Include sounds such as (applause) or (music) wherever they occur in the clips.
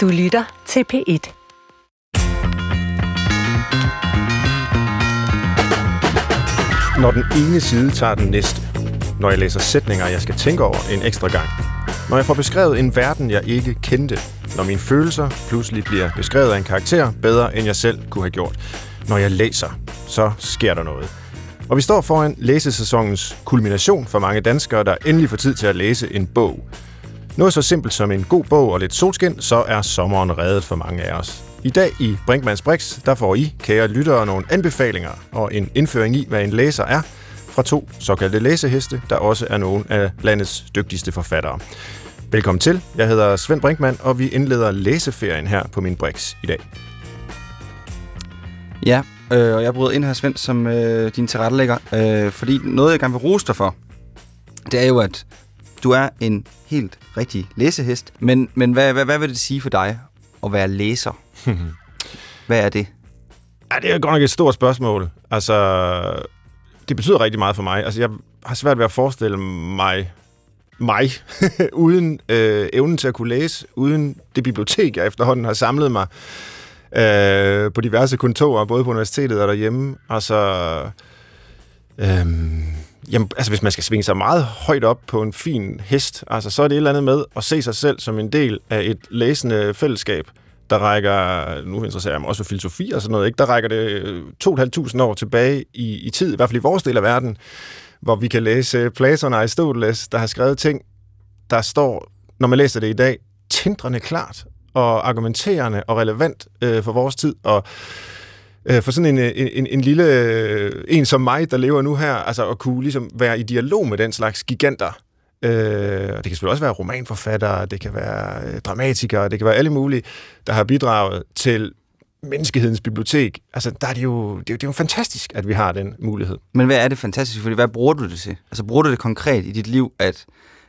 Du lytter til P1. Når den ene side tager den næste. Når jeg læser sætninger, jeg skal tænke over en ekstra gang. Når jeg får beskrevet en verden, jeg ikke kendte. Når mine følelser pludselig bliver beskrevet af en karakter bedre, end jeg selv kunne have gjort. Når jeg læser, så sker der noget. Og vi står foran læsesæsonens kulmination for mange danskere, der endelig får tid til at læse en bog. Noget så simpelt som en god bog og lidt solskin, så er sommeren reddet for mange af os. I dag i Brinkmanns Brix, der får I, kære lyttere, nogle anbefalinger og en indføring i, hvad en læser er, fra to såkaldte læseheste, der også er nogle af landets dygtigste forfattere. Velkommen til. Jeg hedder Svend Brinkmann, og vi indleder læseferien her på min Brix i dag. Ja, øh, og jeg bryder ind her, Svend, som øh, din tilrettelægger, øh, fordi noget, jeg gerne vil rose dig for, det er jo, at du er en helt rigtig læsehest. Men, men hvad, hvad, hvad vil det sige for dig at være læser? (laughs) hvad er det? Ja, det er godt nok et stort spørgsmål. Altså, det betyder rigtig meget for mig. Altså, jeg har svært ved at forestille mig mig, (laughs) uden øh, evnen til at kunne læse, uden det bibliotek, jeg efterhånden har samlet mig øh, på diverse kontorer, både på universitetet og derhjemme. Altså, øh, jamen, altså, hvis man skal svinge sig meget højt op på en fin hest, altså, så er det et eller andet med at se sig selv som en del af et læsende fællesskab, der rækker, nu interesserer jeg mig også for filosofi og sådan noget, ikke? der rækker det øh, 2.500 år tilbage i, i tid, i hvert fald i vores del af verden, hvor vi kan læse Platon og Aristoteles, der har skrevet ting, der står, når man læser det i dag, tindrende klart og argumenterende og relevant øh, for vores tid. Og øh, for sådan en, en, en lille øh, en som mig, der lever nu her, altså at kunne ligesom være i dialog med den slags giganter. Øh, det kan selvfølgelig også være romanforfattere, det kan være øh, dramatikere, det kan være alle mulige, der har bidraget til menneskehedens bibliotek. Altså, der er det, jo, det, er jo, det er jo fantastisk, at vi har den mulighed. Men hvad er det fantastisk? Fordi hvad bruger du det til? Altså, bruger du det konkret i dit liv, at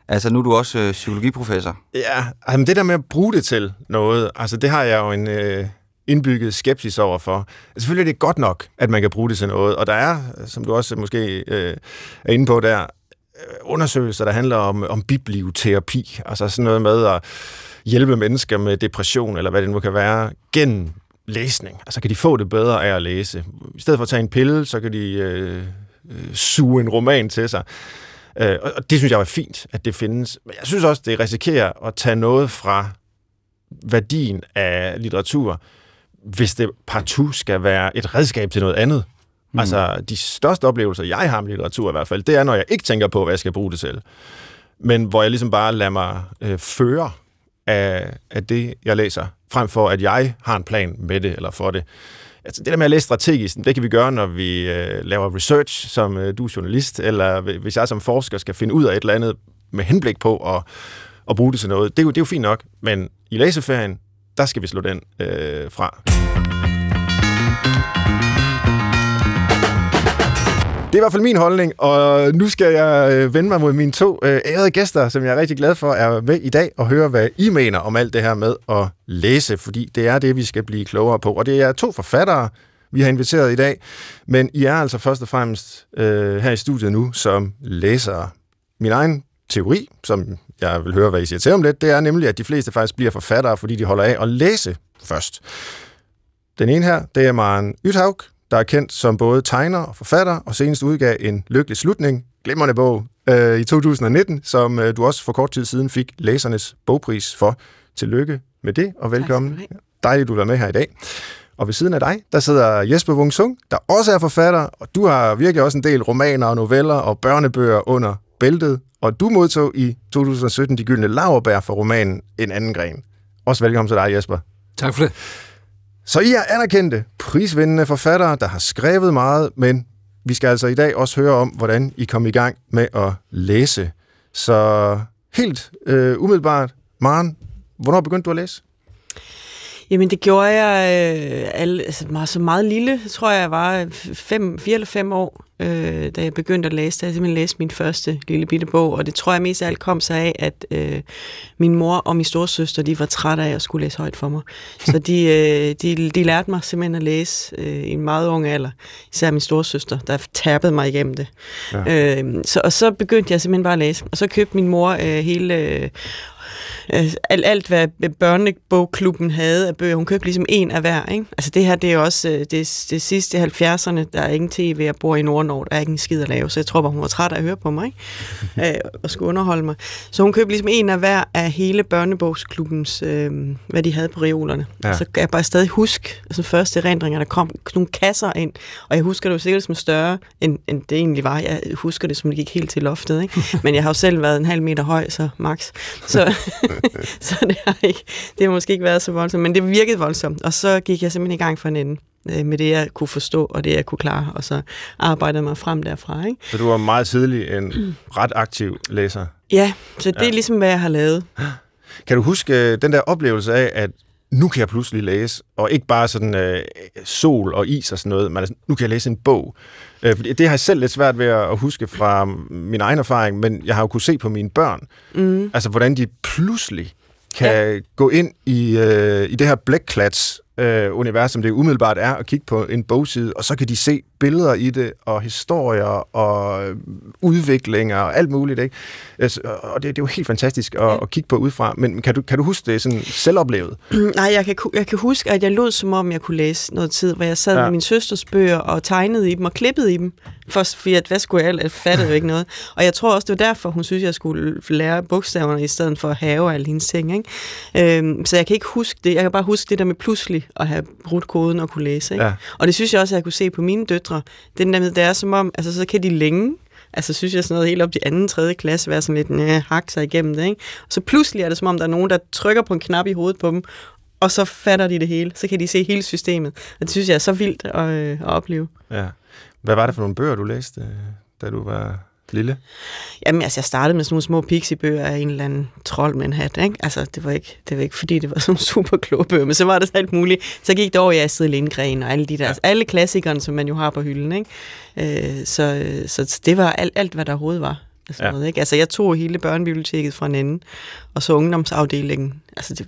Altså, nu er du også øh, psykologiprofessor. Ja, altså, det der med at bruge det til noget, altså det har jeg jo en øh, indbygget skepsis overfor. Selvfølgelig er det godt nok, at man kan bruge det til noget, og der er, som du også måske øh, er inde på der, øh, undersøgelser, der handler om, om biblioterapi, altså sådan noget med at hjælpe mennesker med depression, eller hvad det nu kan være, gennem læsning. Altså kan de få det bedre af at læse. I stedet for at tage en pille, så kan de øh, øh, suge en roman til sig. Øh, og det synes jeg var fint, at det findes. Men jeg synes også, det risikerer at tage noget fra værdien af litteratur, hvis det partout skal være et redskab til noget andet. Mm. Altså, de største oplevelser, jeg har med litteratur i hvert fald, det er, når jeg ikke tænker på, hvad jeg skal bruge det til. Men hvor jeg ligesom bare lader mig øh, føre af, af det, jeg læser, frem for at jeg har en plan med det eller for det. Altså, det der med at læse strategisk, det kan vi gøre, når vi øh, laver research, som øh, du er journalist, eller hvis jeg som forsker skal finde ud af et eller andet med henblik på at, at bruge det til noget. Det er, jo, det er jo fint nok, men i læseferien, der skal vi slå den øh, fra. Det er i hvert fald min holdning, og nu skal jeg øh, vende mig mod mine to øh, ærede gæster, som jeg er rigtig glad for er med i dag og høre, hvad I mener om alt det her med at læse, fordi det er det, vi skal blive klogere på. Og det er to forfattere, vi har inviteret i dag, men I er altså først og fremmest øh, her i studiet nu som læsere. Min egen teori, som jeg vil høre, hvad I siger til om lidt, det er nemlig, at de fleste faktisk bliver forfattere, fordi de holder af at læse først. Den ene her, det er Maren Ythaug, der er kendt som både tegner og forfatter, og senest udgav en lykkelig slutning, glimrende bog, øh, i 2019, som øh, du også for kort tid siden fik læsernes bogpris for. Tillykke med det, og velkommen. Dejligt, du er med her i dag. Og ved siden af dig, der sidder Jesper Wung Sung, der også er forfatter, og du har virkelig også en del romaner og noveller og børnebøger under bæltet, og du modtog i 2017 de gyldne laverbær for romanen En anden gren. Også velkommen til dig, Jesper. Tak for det. Så I er anerkendte, prisvindende forfattere, der har skrevet meget, men vi skal altså i dag også høre om, hvordan I kom i gang med at læse. Så helt øh, umiddelbart, Maren, hvornår begyndte du at læse? Jamen, det gjorde jeg øh, alle, altså, meget, så meget lille, tror jeg, jeg var fem, fire eller fem år. øh, da jeg begyndte at læse. Da jeg simpelthen læste min første lille bitte bog, og det tror jeg mest af alt kom sig af, at øh, min mor og min storsøster, de var trætte af at skulle læse højt for mig. Så de, (laughs) øh, de, de lærte mig simpelthen at læse øh, i en meget ung alder. Især min storsøster, der tappede mig igennem det. Ja. Øh, så, og så begyndte jeg simpelthen bare at læse. Og så købte min mor øh, hele øh, øh, alt, alt, hvad børnebogklubben havde af bøger. Hun købte ligesom en af hver. Ikke? Altså det her, det er også øh, det, det sidste 70'erne. Der er ingen tv, jeg bor i Nordnord. Der er ikke en skid at lave, så jeg tror bare, hun var træt af at høre på mig. Ikke? (laughs) øh, og skulle underholde mig. Så hun købte ligesom en af hver af hele børnebogsklubbens, øh, hvad de havde på reolerne. Ja. Så kan jeg bare stadig huske, altså første erindringer, der kom nogle kasser ind. Og jeg husker det jo sikkert som større, end, end det egentlig var. Jeg husker det, som det gik helt til loftet. Ikke? (laughs) Men jeg har jo selv været en halv meter høj, så max. Så, (laughs) (laughs) så det har, ikke, det har måske ikke været så voldsomt, men det virkede voldsomt. Og så gik jeg simpelthen i gang for en ende øh, med det, jeg kunne forstå, og det, jeg kunne klare, og så arbejdede mig frem derfra. Ikke? Så du var meget tidlig en ret aktiv læser? Ja, så det ja. er ligesom, hvad jeg har lavet. Kan du huske øh, den der oplevelse af, at nu kan jeg pludselig læse, og ikke bare sådan øh, sol og is og sådan noget, men altså, nu kan jeg læse en bog. Øh, det har jeg selv lidt svært ved at huske fra min egen erfaring, men jeg har jo kunne se på mine børn, mm. altså hvordan de pludselig kan ja. gå ind i, øh, i det her blækklats øh, univers, som det umiddelbart er, at kigge på en bogside, og så kan de se billeder i det, og historier, og øh, udviklinger, og alt muligt. Ikke? Altså, og det, det er jo helt fantastisk at, at kigge på udefra. Men kan du, kan du huske det sådan selvoplevet? (clears throat) Nej, jeg kan, jeg kan huske, at jeg lod som om, jeg kunne læse noget tid, hvor jeg sad ja. med min søsters bøger og tegnede i dem og klippede i dem. For, fordi at, hvad skulle jeg Jeg fattede jo ikke noget. Og jeg tror også, det var derfor, hun synes, jeg skulle lære bogstaverne i stedet for at have alle hendes ting. Ikke? Øhm, så jeg kan ikke huske det. Jeg kan bare huske det der med pludselig at have brudt koden og kunne læse. Ikke? Ja. Og det synes jeg også, at jeg kunne se på mine døtre. Den der med, det er som om, altså så kan de længe Altså synes jeg sådan noget helt op til anden, tredje klasse, være sådan lidt næh, hak sig igennem det, ikke? Og så pludselig er det som om, der er nogen, der trykker på en knap i hovedet på dem, og så fatter de det hele. Så kan de se hele systemet. Og det synes jeg er så vildt at, øh, at opleve. Ja. Hvad var det for nogle bøger, du læste, da du var lille? Jamen, altså, jeg startede med sådan nogle små pixie-bøger af en eller anden trold med en hat, ikke? Altså, det var ikke, det var ikke fordi, det var sådan (laughs) super kloge bøger, men så var det så alt muligt. Så gik det over i Astrid Lindgren og alle de der, ja. altså, alle klassikerne, som man jo har på hylden, ikke? Øh, så, så det var alt, alt, hvad der overhovedet var. Sådan ja. noget, ikke? Altså, jeg tog hele børnebiblioteket fra en ende, og så ungdomsafdelingen. Altså, det,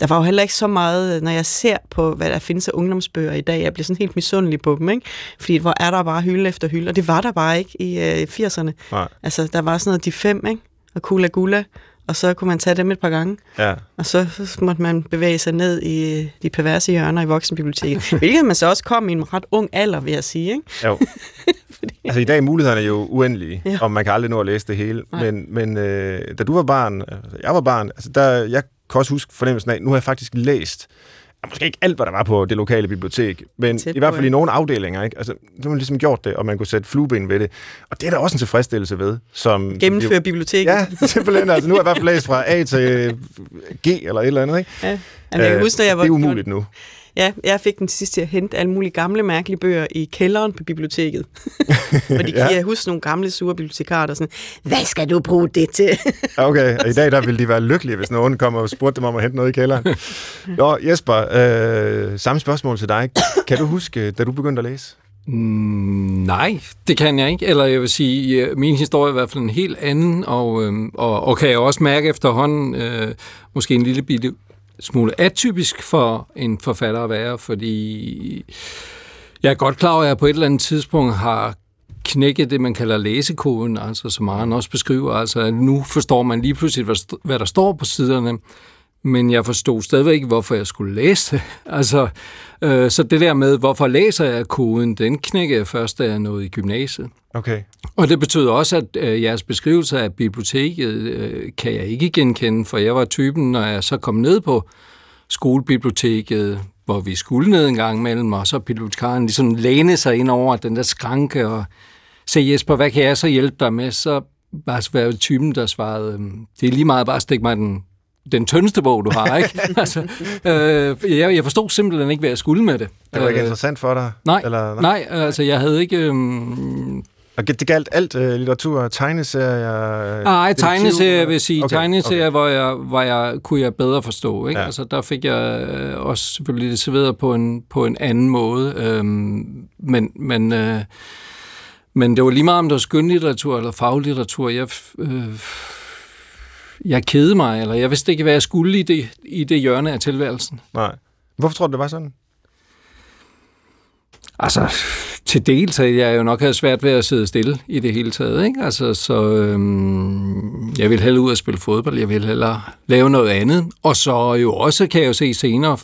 der var jo heller ikke så meget, når jeg ser på, hvad der findes af ungdomsbøger i dag, jeg bliver sådan helt misundelig på dem, ikke? Fordi hvor er der bare hylde efter hylde, og det var der bare ikke i øh, 80'erne. Nej. Altså, der var sådan noget de fem, ikke? Og Kula Gula, og så kunne man tage dem et par gange. Ja. Og så, så måtte man bevæge sig ned i de perverse hjørner i voksenbiblioteket. hvilket man så også kom i en ret ung alder, vil jeg sige. Ikke? Jo. (laughs) Fordi... Altså i dag er mulighederne jo uendelige, ja. og man kan aldrig nå at læse det hele. Nej. Men, men øh, da du var barn, altså jeg var barn, altså der, jeg kan også huske fornemmelsen af, nu har jeg faktisk læst måske ikke alt, hvad der var på det lokale bibliotek, men Tæt i hvert fald i nogle afdelinger, ikke? Altså, så har man ligesom gjort det, og man kunne sætte flueben ved det. Og det er der også en tilfredsstillelse ved. Som, Gennemføre som, biblioteket. Ja, (laughs) simpelthen. Altså, nu har jeg i hvert fald læst fra A til G, eller et eller andet, ikke? Ja. Jamen, jeg kan huske, jeg var... Det er umuligt nu. Ja, jeg fik den sidste til at hente alle mulige gamle, mærkelige bøger i kælderen på biblioteket. (laughs) Fordi ja. jeg husker nogle gamle sure bibliotekarer, der sådan, hvad skal du bruge det til? okay, og i dag der ville de være lykkelige, hvis nogen kommer og spurgte dem om at hente noget i kælderen. Jo, Jesper, øh, samme spørgsmål til dig. Kan du huske, da du begyndte at læse? Mm, nej, det kan jeg ikke. Eller jeg vil sige, min historie er i hvert fald en helt anden, og, øh, og, og kan jeg også mærke efterhånden, øh, måske en lille bitte smule atypisk for en forfatter at være, fordi jeg er godt klar over, at jeg på et eller andet tidspunkt har knækket det, man kalder læsekoden, altså som Maren også beskriver, altså nu forstår man lige pludselig, hvad der står på siderne, men jeg forstod stadigvæk ikke, hvorfor jeg skulle læse det. (laughs) Altså, øh, så det der med, hvorfor læser jeg koden, den knækkede jeg først, da jeg nåede i gymnasiet. Okay. Og det betyder også, at øh, jeres beskrivelse af biblioteket øh, kan jeg ikke genkende, for jeg var typen, når jeg så kom ned på skolebiblioteket, hvor vi skulle ned en gang mellem, og så bibliotekaren ligesom læne sig ind over den der skranke og sagde, Jesper, hvad kan jeg så hjælpe dig med? Så var jeg typen, der svarede, øhm, det er lige meget bare at stikke mig den den tyndeste bog, du har, ikke? (laughs) altså, øh, jeg, jeg forstod simpelthen ikke, hvad jeg skulle med det. Det var ikke øh, interessant for dig? Nej, eller, nej? nej altså jeg havde ikke... Øh, og det galt alt uh, litteratur, tegneserier? Nej, tegneserier vil sige. Okay, tegneserier, okay. hvor, jeg, hvor jeg, kunne jeg bedre forstå. Ikke? Ja. Altså, der fik jeg øh, også selvfølgelig det serveret på en, på en anden måde. Øhm, men men øh, men det var lige meget, om det var skønlitteratur eller faglitteratur. Jeg, øh, jeg kede mig, eller jeg vidste ikke, hvad jeg skulle i det, i det hjørne af tilværelsen. Nej. Hvorfor tror du, det var sådan? Altså, til dels at jeg jo nok havde svært ved at sidde stille i det hele taget. Ikke? Altså, så øhm, jeg vil hellere ud og spille fodbold, jeg vil hellere lave noget andet. Og så jo også, kan jeg jo se senere,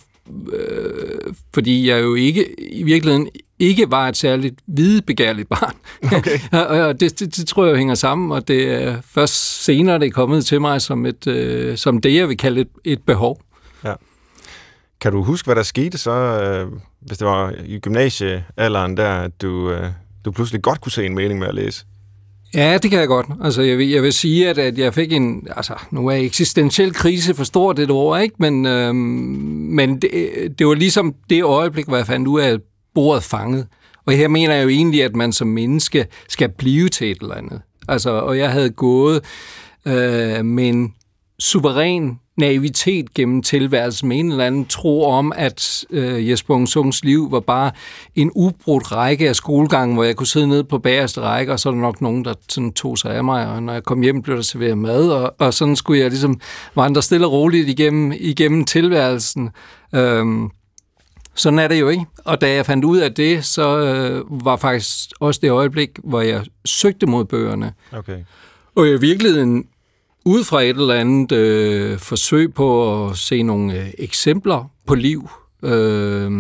øh, fordi jeg jo ikke i virkeligheden ikke var et særligt hvidebegærligt barn. Okay. (laughs) og det, det, det tror jeg hænger sammen, og det er først senere, det er kommet til mig som, et, øh, som det, jeg vil kalde et, et behov. Ja. Kan du huske, hvad der skete så, øh, hvis det var i gymnasiealderen, der at du, øh, du pludselig godt kunne se en mening med at læse? Ja, det kan jeg godt. Altså, jeg vil, jeg vil sige, at, at jeg fik en... Altså, nu er eksistentiel krise for stort det ord, ikke? Men, øhm, men det, det var ligesom det øjeblik, hvor jeg fandt ud af, at bordet fanget. Og her mener jeg jo egentlig, at man som menneske skal blive til et eller andet. Altså, og jeg havde gået øh, med en suveræn naivitet gennem tilværelsen med en eller anden tro om, at øh, Jesper Ungsungs liv var bare en ubrudt række af skolegangen, hvor jeg kunne sidde nede på bagerste række, og så er der nok nogen, der sådan tog sig af mig, og når jeg kom hjem, blev der serveret mad, og, og sådan skulle jeg ligesom vandre stille og roligt igennem, igennem tilværelsen. Øhm, sådan er det jo ikke. Og da jeg fandt ud af det, så øh, var faktisk også det øjeblik, hvor jeg søgte mod bøgerne. Okay. Og i virkeligheden ud fra et eller andet øh, forsøg på at se nogle øh, eksempler på liv, øh,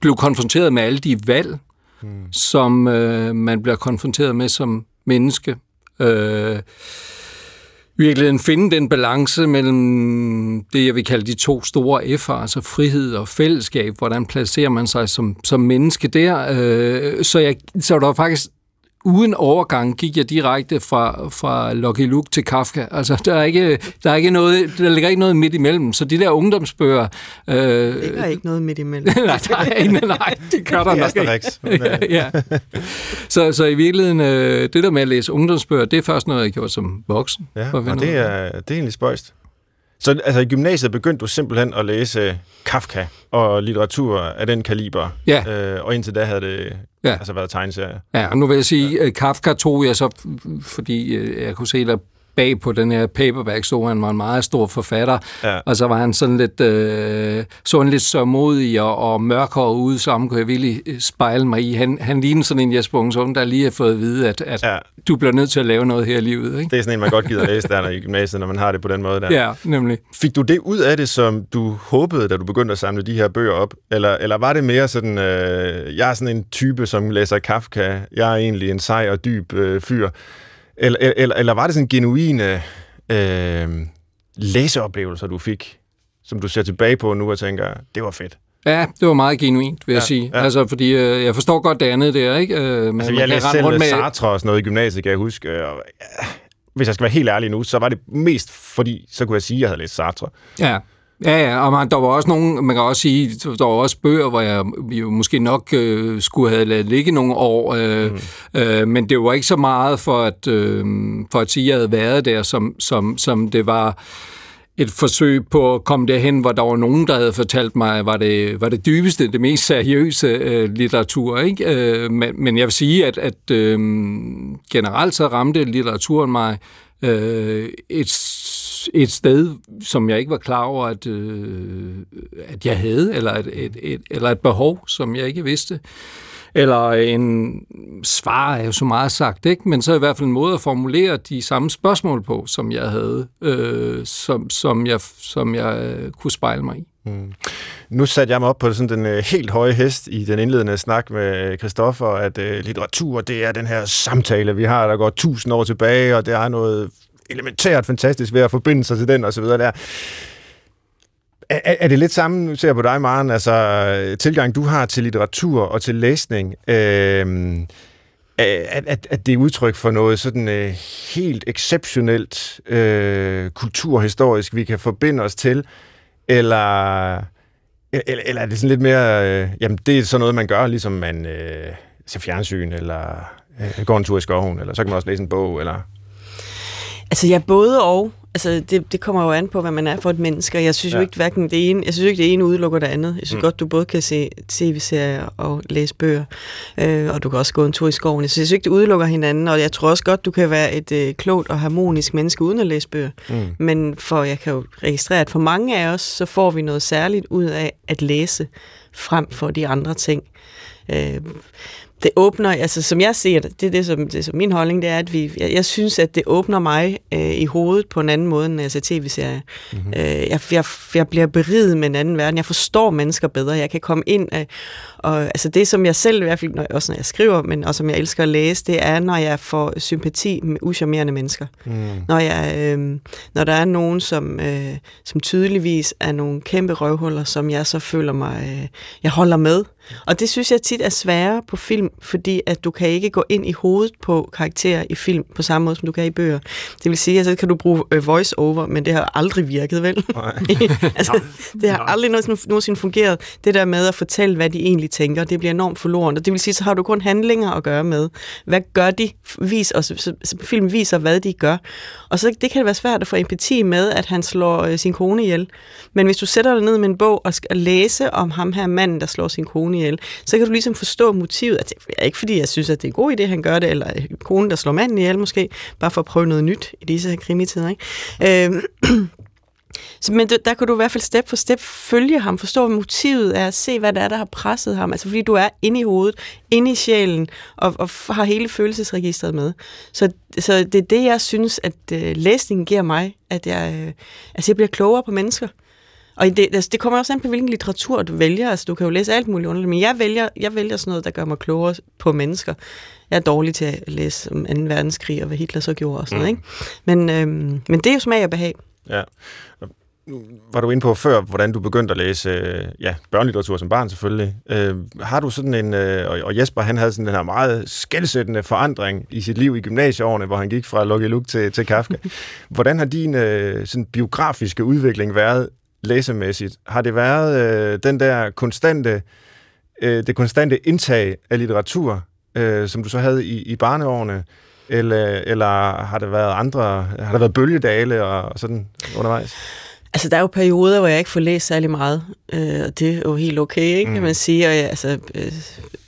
blev konfronteret med alle de valg, hmm. som øh, man bliver konfronteret med som menneske. Øh, virkeligheden finde den balance mellem det, jeg vil kalde de to store F'er, altså frihed og fællesskab. Hvordan placerer man sig som, som menneske der? Øh, så, jeg, så der var faktisk uden overgang gik jeg direkte fra, fra Lucky Luke til Kafka. Altså, der er ikke, der er ikke noget, der ligger ikke noget midt imellem. Så de der ungdomsbøger... Øh, der ligger ikke noget midt imellem. (laughs) nej, nej, nej, det gør der nok ikke. ja, (laughs) ja. Så, så i virkeligheden, øh, det der med at læse ungdomsbøger, det er først noget, jeg har gjort som voksen. Ja, og det er, det er egentlig spøjst. Så altså, i gymnasiet begyndte du simpelthen at læse Kafka og litteratur af den kaliber. Ja. Øh, og indtil da havde det ja. altså været tegneserier. Ja, og nu vil jeg sige, at Kafka tog jeg så, fordi øh, jeg kunne se, at bag på den her paperback så han var en meget stor forfatter, ja. og så var han sådan lidt, øh, så han lidt sørmodig og, og mørkere ude, så kunne jeg virkelig øh, spejle mig i. Han, han lignede sådan en Jesper Ungsund, der lige har fået at vide, at, at ja. du bliver nødt til at lave noget her i livet. Ikke? Det er sådan en, man godt gider at (laughs) læse der i gymnasiet, når man har det på den måde der. Ja, nemlig. Fik du det ud af det, som du håbede, da du begyndte at samle de her bøger op? Eller, eller var det mere sådan, øh, jeg er sådan en type, som læser Kafka, jeg er egentlig en sej og dyb øh, fyr, eller, eller, eller var det sådan genuine øh, læseoplevelser, du fik, som du ser tilbage på nu og tænker, det var fedt? Ja, det var meget genuint, vil ja, jeg sige. Ja. Altså, fordi øh, jeg forstår godt det andet der, ikke? Øh, men altså, jeg læste selv med... Sartre og sådan noget i gymnasiet, kan jeg huske. Og, ja, hvis jeg skal være helt ærlig nu, så var det mest fordi, så kunne jeg sige, at jeg havde læst Sartre. Ja, Ja, ja, og man, der var også nogle, man kan også sige, der var også bøger, hvor jeg jo måske nok øh, skulle have lavet ligge nogle år, øh, mm. øh, men det var ikke så meget for at, øh, for at sige, at jeg havde været der, som, som, som det var et forsøg på at komme derhen, hvor der var nogen, der havde fortalt mig, var det, var det dybeste, det mest seriøse øh, litteratur. Ikke? Øh, men, men jeg vil sige, at, at øh, generelt så ramte litteraturen mig øh, Øh, et et sted, som jeg ikke var klar over, at, øh, at jeg havde, eller et, et, et, eller et behov, som jeg ikke vidste. Eller en svar er jo så meget sagt, ikke? men så i hvert fald en måde at formulere de samme spørgsmål på, som jeg havde, øh, som, som, jeg, som jeg øh, kunne spejle mig i. Mm. Nu satte jeg mig op på sådan den øh, helt høje hest i den indledende snak med Christoffer, at øh, litteratur, det er den her samtale, vi har, der går tusind år tilbage, og det er noget elementært fantastisk ved at forbinde sig til den og så videre der. Er, er det lidt samme, nu ser jeg på dig, Maren, altså øh, tilgang du har til litteratur og til læsning, øh, at, at, at det er udtryk for noget sådan øh, helt exceptionelt øh, kulturhistorisk, vi kan forbinde os til, eller, eller, eller er det sådan lidt mere, øh, jamen det er sådan noget, man gør, ligesom man øh, ser fjernsyn, eller øh, går en tur i skoven, eller så kan man også læse en bog, eller... Altså, jeg både og altså, det, det kommer jo an på, hvad man er for et menneske. og Jeg synes ja. Jo ikke, hverken det ene, jeg synes jo ikke, det ene udelukker det andet. Jeg synes mm. godt, du både kan se tv-serier og læse bøger, øh, og du kan også gå en tur i skoven. Jeg synes ikke, det udelukker hinanden, og jeg tror også godt, du kan være et øh, klogt og harmonisk menneske uden at læse bøger. Mm. Men for jeg kan jo registrere, at for mange af os, så får vi noget særligt ud af at læse frem for de andre ting. Øh, det åbner, altså som jeg ser det, det er det, som, det som min holdning, det er, at vi, jeg, jeg synes, at det åbner mig øh, i hovedet på en anden måde, end når jeg ser tv-serier. Mm-hmm. Øh, jeg, jeg, jeg bliver beriget med en anden verden. Jeg forstår mennesker bedre. Jeg kan komme ind af, og altså det, som jeg selv i hvert fald, når, også når jeg skriver, men også som jeg elsker at læse, det er, når jeg får sympati med uschammerende mennesker. Mm. Når, jeg, øh, når der er nogen, som, øh, som tydeligvis er nogle kæmpe røvhuller, som jeg så føler mig, øh, jeg holder med. Og det synes jeg tit er sværere på film, fordi at du kan ikke gå ind i hovedet på karakterer i film på samme måde, som du kan i bøger. Det vil sige, at så kan du bruge øh, voice-over, men det har aldrig virket, vel? (laughs) Altså, det har aldrig nogensinde, fungeret. Det der med at fortælle, hvad de egentlig tænker, det bliver enormt forloren. Og det vil sige, så har du kun handlinger at gøre med. Hvad gør de? Vis, og så, så, viser, hvad de gør. Og så det kan det være svært at få empati med, at han slår øh, sin kone ihjel. Men hvis du sætter dig ned med en bog og skal læse om ham her manden, der slår sin kone ihjel, så kan du ligesom forstå motivet. At det er ikke fordi, jeg synes, at det er en god idé, han gør det, eller konen, der slår manden ihjel måske, bare for at prøve noget nyt i disse her krimitider. Ikke? Øhm, (clears throat) så, men der, der kan du i hvert fald step for step følge ham, forstå, hvad motivet er, se, hvad det er, der har presset ham. Altså fordi du er inde i hovedet, inde i sjælen, og, og har hele følelsesregistret med. Så, så det er det, jeg synes, at øh, læsningen giver mig, at jeg, øh, altså jeg bliver klogere på mennesker. Og det, altså, det kommer også an på, hvilken litteratur du vælger. Altså, du kan jo læse alt muligt underligt, men jeg vælger, jeg vælger sådan noget, der gør mig klogere på mennesker. Jeg er dårlig til at læse om 2. verdenskrig og hvad Hitler så gjorde og sådan noget. Ikke? Men, øhm, men det er jo smag og behag. Ja. Nu var du inde på før, hvordan du begyndte at læse øh, ja, børnelitteratur som barn selvfølgelig. Øh, har du sådan en, øh, og- og Jesper han havde sådan den her meget skældsættende forandring i sit liv i gymnasieårene, hvor han gik fra Lucky Luke til, til Kafka. (laughs) Hvordan har din øh, sådan biografiske udvikling været læsemæssigt? Har det været øh, den der konstante, øh, det konstante indtag af litteratur, øh, som du så havde i, i barneårene? Eller, eller har det været andre, har der været bølgedale og, og sådan undervejs? Altså, der er jo perioder, hvor jeg ikke får læst særlig meget, øh, og det er jo helt okay, ikke, kan Mm. man sige. Og jeg, altså, øh,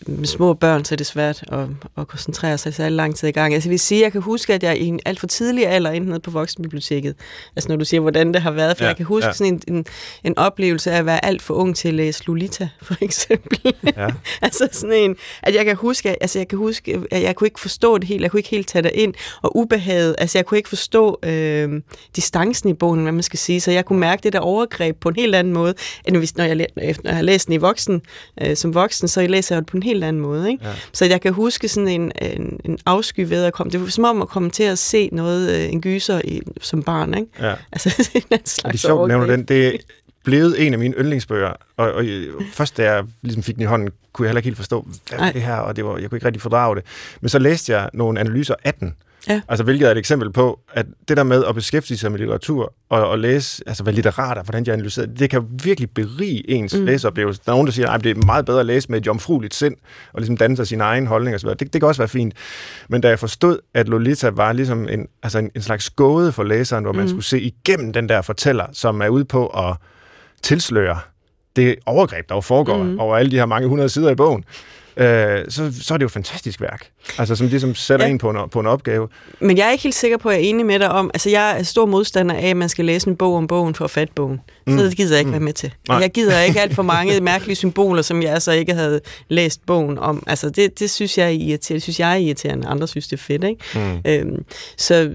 med små børn, så er det svært at, at koncentrere sig særlig lang tid i gang. Altså, jeg vil sige, jeg kan huske, at jeg i en alt for tidlig alder endte nede på voksenbiblioteket. Altså, når du siger, hvordan det har været, for Ja, jeg kan huske ja. sådan en, en, en oplevelse af at være alt for ung til at læse Lolita, (laughs) for eksempel. Ja. (laughs) altså sådan en, at jeg kan huske, altså jeg kan huske, at jeg kunne ikke forstå det helt, jeg kunne ikke helt tage det ind, og ubehaget, altså jeg kunne ikke forstå øh, distancen i bogen, hvad man skal sige, så jeg kunne mærke det der overgreb på en helt anden måde, end hvis, når jeg, når jeg har læst den i voksen, øh, som voksen, så læser jeg det på en helt anden måde, ikke? Ja. Så jeg kan huske sådan en, en, en afsky ved at komme, det var som om at komme til at se noget, øh, en gyser i, som barn, ikke? Ja. Altså (laughs) en anden Og det slags er sjovt, overgreb. den. Det blevet en af mine yndlingsbøger, og, og først da jeg ligesom fik den i hånden, kunne jeg heller ikke helt forstå, hvad det her, og det var, jeg kunne ikke rigtig fordrage det. Men så læste jeg nogle analyser af den, Ja. altså hvilket er et eksempel på, at det der med at beskæftige sig med litteratur, og, og læse, altså hvad litterat er, hvordan de analyserer det, kan virkelig berige ens mm. Læseoplevelse. Der er nogen, der siger, at det er meget bedre at læse med et jomfrueligt sind, og ligesom danne sig sin egen holdning osv. Det, det kan også være fint. Men da jeg forstod, at Lolita var ligesom en, altså en, en slags gåde for læseren, hvor man Mm. skulle se igennem den der fortæller, som er ude på at tilsløre det overgreb, der jo foregår mm. Over alle de her mange hundrede sider i bogen, øh, så, så er det jo et fantastisk værk. Altså, som ligesom sætter ja. En på en, på en opgave. Men jeg er ikke helt sikker på, at jeg er enig med dig om, altså jeg er stor modstander af, at man skal læse en bog om bogen for at fatte bogen. Så Mm. det gider jeg ikke Mm. være med til. Nej. Jeg gider (laughs) ikke alt for mange mærkelige symboler, som jeg så ikke havde læst bogen om. Altså det, det synes jeg er irriterende. Det synes jeg er irriterende. Andre synes, det er fedt, ikke? Mm. Øhm, så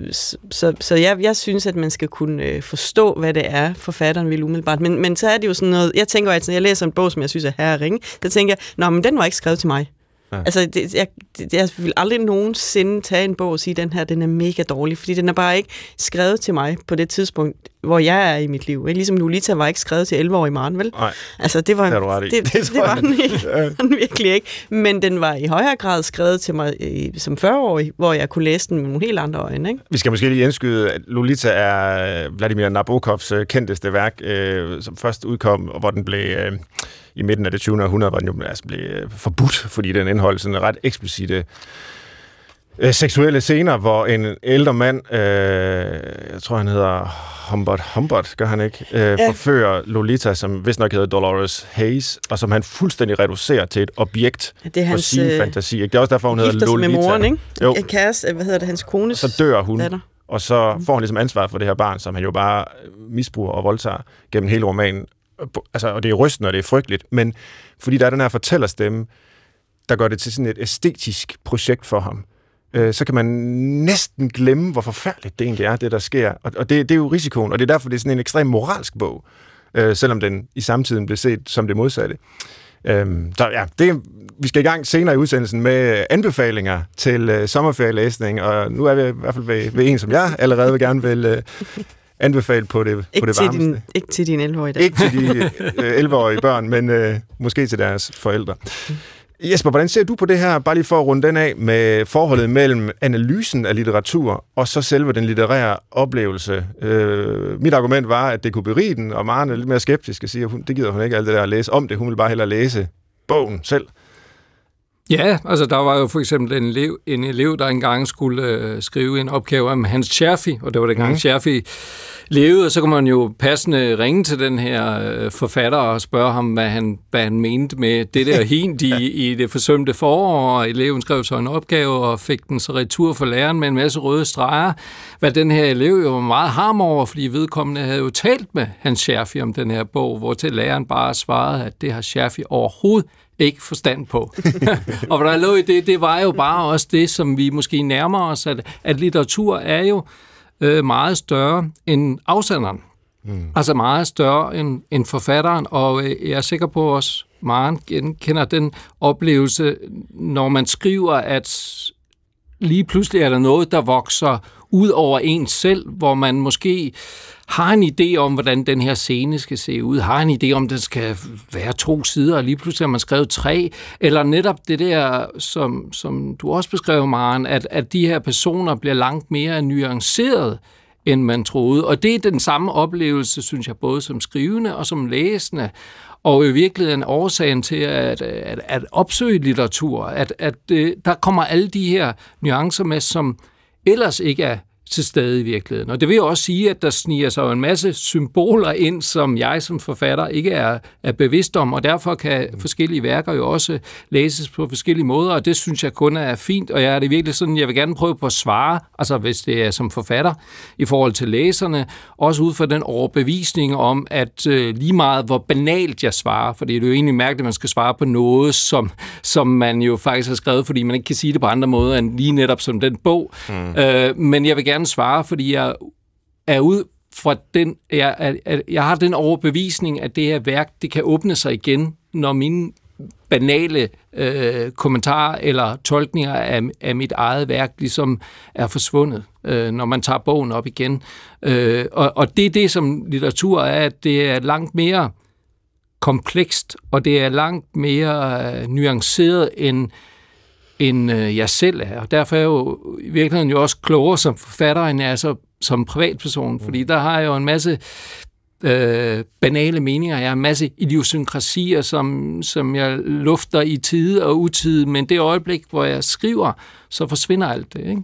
så, så jeg, jeg synes, at man skal kunne øh, forstå, hvad det er, forfatteren vil umiddelbart. Men, men så er det jo sådan noget, jeg tænker altid, når jeg læser en bog, som jeg synes er herring, så tænker jeg, nå, men den var ikke skrevet til mig. Ja. Altså, det, jeg, det, jeg vil aldrig nogensinde tage en bog og sige, at den her den er mega dårlig, fordi den er bare ikke skrevet til mig på det tidspunkt, hvor jeg er i mit liv. Ikke? Ligesom Lolita var ikke skrevet til 11 år i Maren, vel? Nej, Altså, det var, det du ret i. det, (laughs) det, det var den ikke. (laughs) Den virkelig ikke. Men den var i højere grad skrevet til mig øh, som 40-årig, hvor jeg kunne læse den med nogle helt andre øjne. Ikke? Vi skal måske lige indskyde, at Lolita er Vladimir Nabokovs øh, kendteste værk, øh, som først udkom, og hvor den blev øh, i midten af det 20. århundrede, hvor den jo altså blev øh, forbudt, fordi den indeholdt sådan ret eksplicite øh, seksuelle scener, hvor en ældre mand, øh, jeg tror han hedder Humbert, Humbert gør han ikke, øh, ja. forfører Lolita, som vist nok hedder Dolores Hayes, og som han fuldstændig reducerer til et objekt det er for hans, sin øh, fantasi. Ikke? Det er også derfor, hun hedder sig med Lolita. moren, ikke? Jo. Kæreste, hvad hedder det, hans kones Så dør hun, datter. og så får han ligesom ansvar for det her barn, som han jo bare misbruger og voldtager gennem hele romanen. Altså, og det er rystende, og det er frygteligt, men fordi der er den her fortællerstemme, der gør det til sådan et æstetisk projekt for ham, øh, så kan man næsten glemme, hvor forfærdeligt det egentlig er, det der sker. Og, og det, det er jo risikoen, og det er derfor, det er sådan en ekstrem moralsk bog, øh, selvom den i samtiden blev set som det modsatte. Øhm, så ja, det, vi skal i gang senere i udsendelsen med anbefalinger til øh, sommerferielæsning, og nu er vi i hvert fald ved, ved en, som jeg allerede vil gerne vil øh, anbefale på det, på Ikke det til, varmeste. din, ikke til din 11-årige dag. Ikke til de øh, 11-årige børn, men øh, måske til deres forældre. Jesper, hvordan ser du på det her, bare lige for at runde den af, med forholdet mellem analysen af litteratur og så selve den litterære oplevelse? Øh, mit argument var, at det kunne berige den, og Maren er lidt mere skeptisk og siger, at hun, det gider hun ikke alt det der at læse om det. Hun vil bare hellere læse bogen selv. Ja, altså der var jo for eksempel en elev, en elev der engang skulle øh, skrive en opgave om Hans Scherfi, og det var dengang mm. Scherfi levede, og så kunne man jo passende ringe til den her øh, forfatter og spørge ham, hvad han, hvad han mente med det der hint (laughs) i, i det forsømte forår, og eleven skrev så en opgave og fik den så retur for læreren med en masse røde streger, hvad den her elev jo var meget harm over, fordi vedkommende havde jo talt med Hans Scherfi om den her bog, hvor til læreren bare svarede, at det har Scherfi overhovedet ikke forstand på. (laughs) og hvad der lå i det, det var jo bare også det, som vi måske nærmer os, at, at litteratur er jo øh, meget større end afsenderen. Mm. Altså meget større end, end forfatteren, og øh, jeg er sikker på, også Maren kender den oplevelse, når man skriver, at lige pludselig er der noget, der vokser ud over en selv, hvor man måske har en idé om, hvordan den her scene skal se ud, har en idé om, den skal være to sider, og lige pludselig har man skrevet tre, eller netop det der, som, som du også beskrev, Maren, at, at de her personer bliver langt mere nuanceret, end man troede. Og det er den samme oplevelse, synes jeg, både som skrivende og som læsende. Og i virkeligheden årsagen til at, at, at opsøge litteratur, at, at øh, der kommer alle de her nuancer med, som ellers ikke er til stede i virkeligheden. Og det vil jo også sige, at der sniger sig en masse symboler ind, som jeg som forfatter ikke er, er bevidst om, og derfor kan forskellige værker jo også læses på forskellige måder, og det synes jeg kun er fint, og jeg er det virkelig sådan, jeg vil gerne prøve på at svare, altså hvis det er som forfatter, i forhold til læserne, også ud fra den overbevisning om, at øh, lige meget hvor banalt jeg svarer, fordi det er jo egentlig mærkeligt, at man skal svare på noget, som, som man jo faktisk har skrevet, fordi man ikke kan sige det på andre måder end lige netop som den bog. Mm. Øh, men jeg vil gerne svare, fordi jeg er ud fra den, jeg, jeg, jeg har den overbevisning, at det her værk, det kan åbne sig igen, når mine banale øh, kommentarer eller tolkninger af, af mit eget værk ligesom er forsvundet, øh, når man tager bogen op igen. Øh, og, og det er det, som litteratur er, at det er langt mere komplekst, og det er langt mere øh, nuanceret end end øh, jeg selv er. Og derfor er jeg jo i virkeligheden jo også klogere som forfatter, end jeg er så, som privatperson, fordi der har jeg jo en masse øh, banale meninger. Jeg har en masse idiosynkrasier, som, som jeg lufter i tide og utide, men det øjeblik, hvor jeg skriver, så forsvinder alt det, ikke?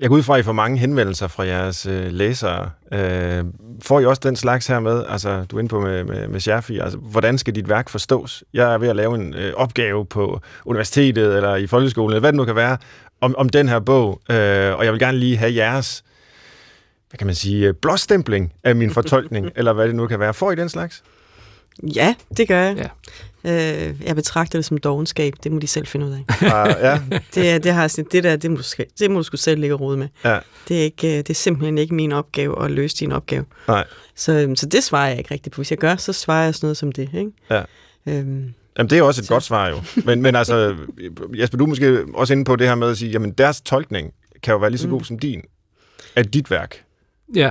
Jeg går ud fra, at I får mange henvendelser fra jeres øh, læsere. Øh, får I også den slags her med? Altså, du er inde på med, med, med Scherfi. Altså, hvordan skal dit værk forstås? Jeg er ved at lave en øh, opgave på universitetet eller i folkeskolen, eller hvad det nu kan være, om, om den her bog. Øh, og jeg vil gerne lige have jeres, hvad kan man sige, øh, blåstempling af min fortolkning, (laughs) eller hvad det nu kan være. Får I den slags? Ja, det gør jeg. Ja. Øh, jeg betragter det som dogenskab. Det må de selv finde ud af. Uh, ja, Det, det, har sådan, det der, det må, du, det må du sgu selv ligge og rode med. ja, Det er, ikke, øh, det er simpelthen ikke min opgave at løse din opgave. nej. Så, øhm, så det svarer jeg ikke rigtigt på. Hvis jeg gør, så svarer jeg sådan noget som det. Ikke? Ja. Øhm, Jamen, det er også et godt svar jo. Men, men altså, Jesper, du er måske også inde på det her med at sige, jamen deres tolkning kan jo være lige så god som din af dit værk. Ja,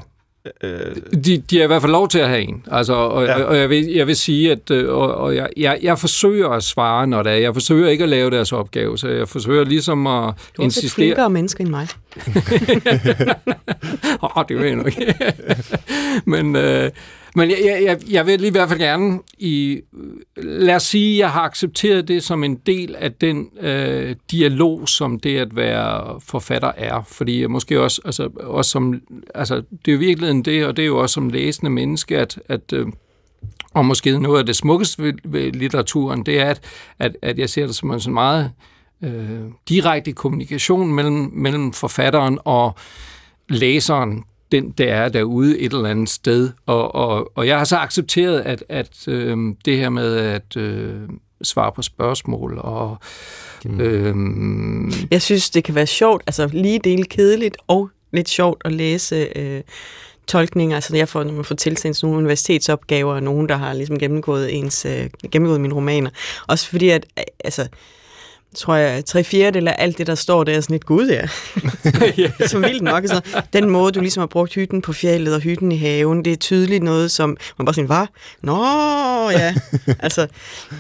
Øh, de, de har i hvert fald lov til at have en. Altså, og, Ja. og jeg, vil, jeg vil sige, at øh, og, og jeg, jeg, jeg forsøger at svare, når det er. Jeg forsøger ikke at lave deres opgave, så jeg forsøger ligesom at du er også et insistere. flinkere menneske end mig. (laughs) Åh, oh, det ved jeg nok ikke. (laughs) Men øh, men jeg, jeg, jeg, jeg vil lige i hvert fald gerne i... Øh, lad os sige, jeg har accepteret det som en del af den øh, dialog, som det at være forfatter er. Fordi jeg måske også, altså, også som... Altså, det er jo virkeligheden det, og det er jo også som læsende menneske, at... at øh, og måske noget af det smukkeste ved, ved litteraturen, det er, at, at, at jeg ser det som en sådan meget øh, direkte kommunikation mellem, mellem forfatteren og læseren, den der er derude et eller andet sted. Og, og, og jeg har så accepteret, at, at øh, det her med at øh, svare på spørgsmål og... Mm. Øh, jeg synes, det kan være sjovt, altså lige dele kedeligt og lidt sjovt at læse... Øh, tolkninger, altså jeg får, når man får tilsendt nogle universitetsopgaver, og nogen, der har ligesom gennemgået, ens, øh, gennemgået mine romaner. Også fordi, at altså, tror jeg, tre fjerdedel af alt det, der står der, er sådan et gud, ja. (laughs) (laughs) som vildt nok. Altså, den måde, du ligesom har brugt hytten på fjellet og hytten i haven, det er tydeligt noget, som man bare siger, hvad? Nå, ja. (laughs) altså,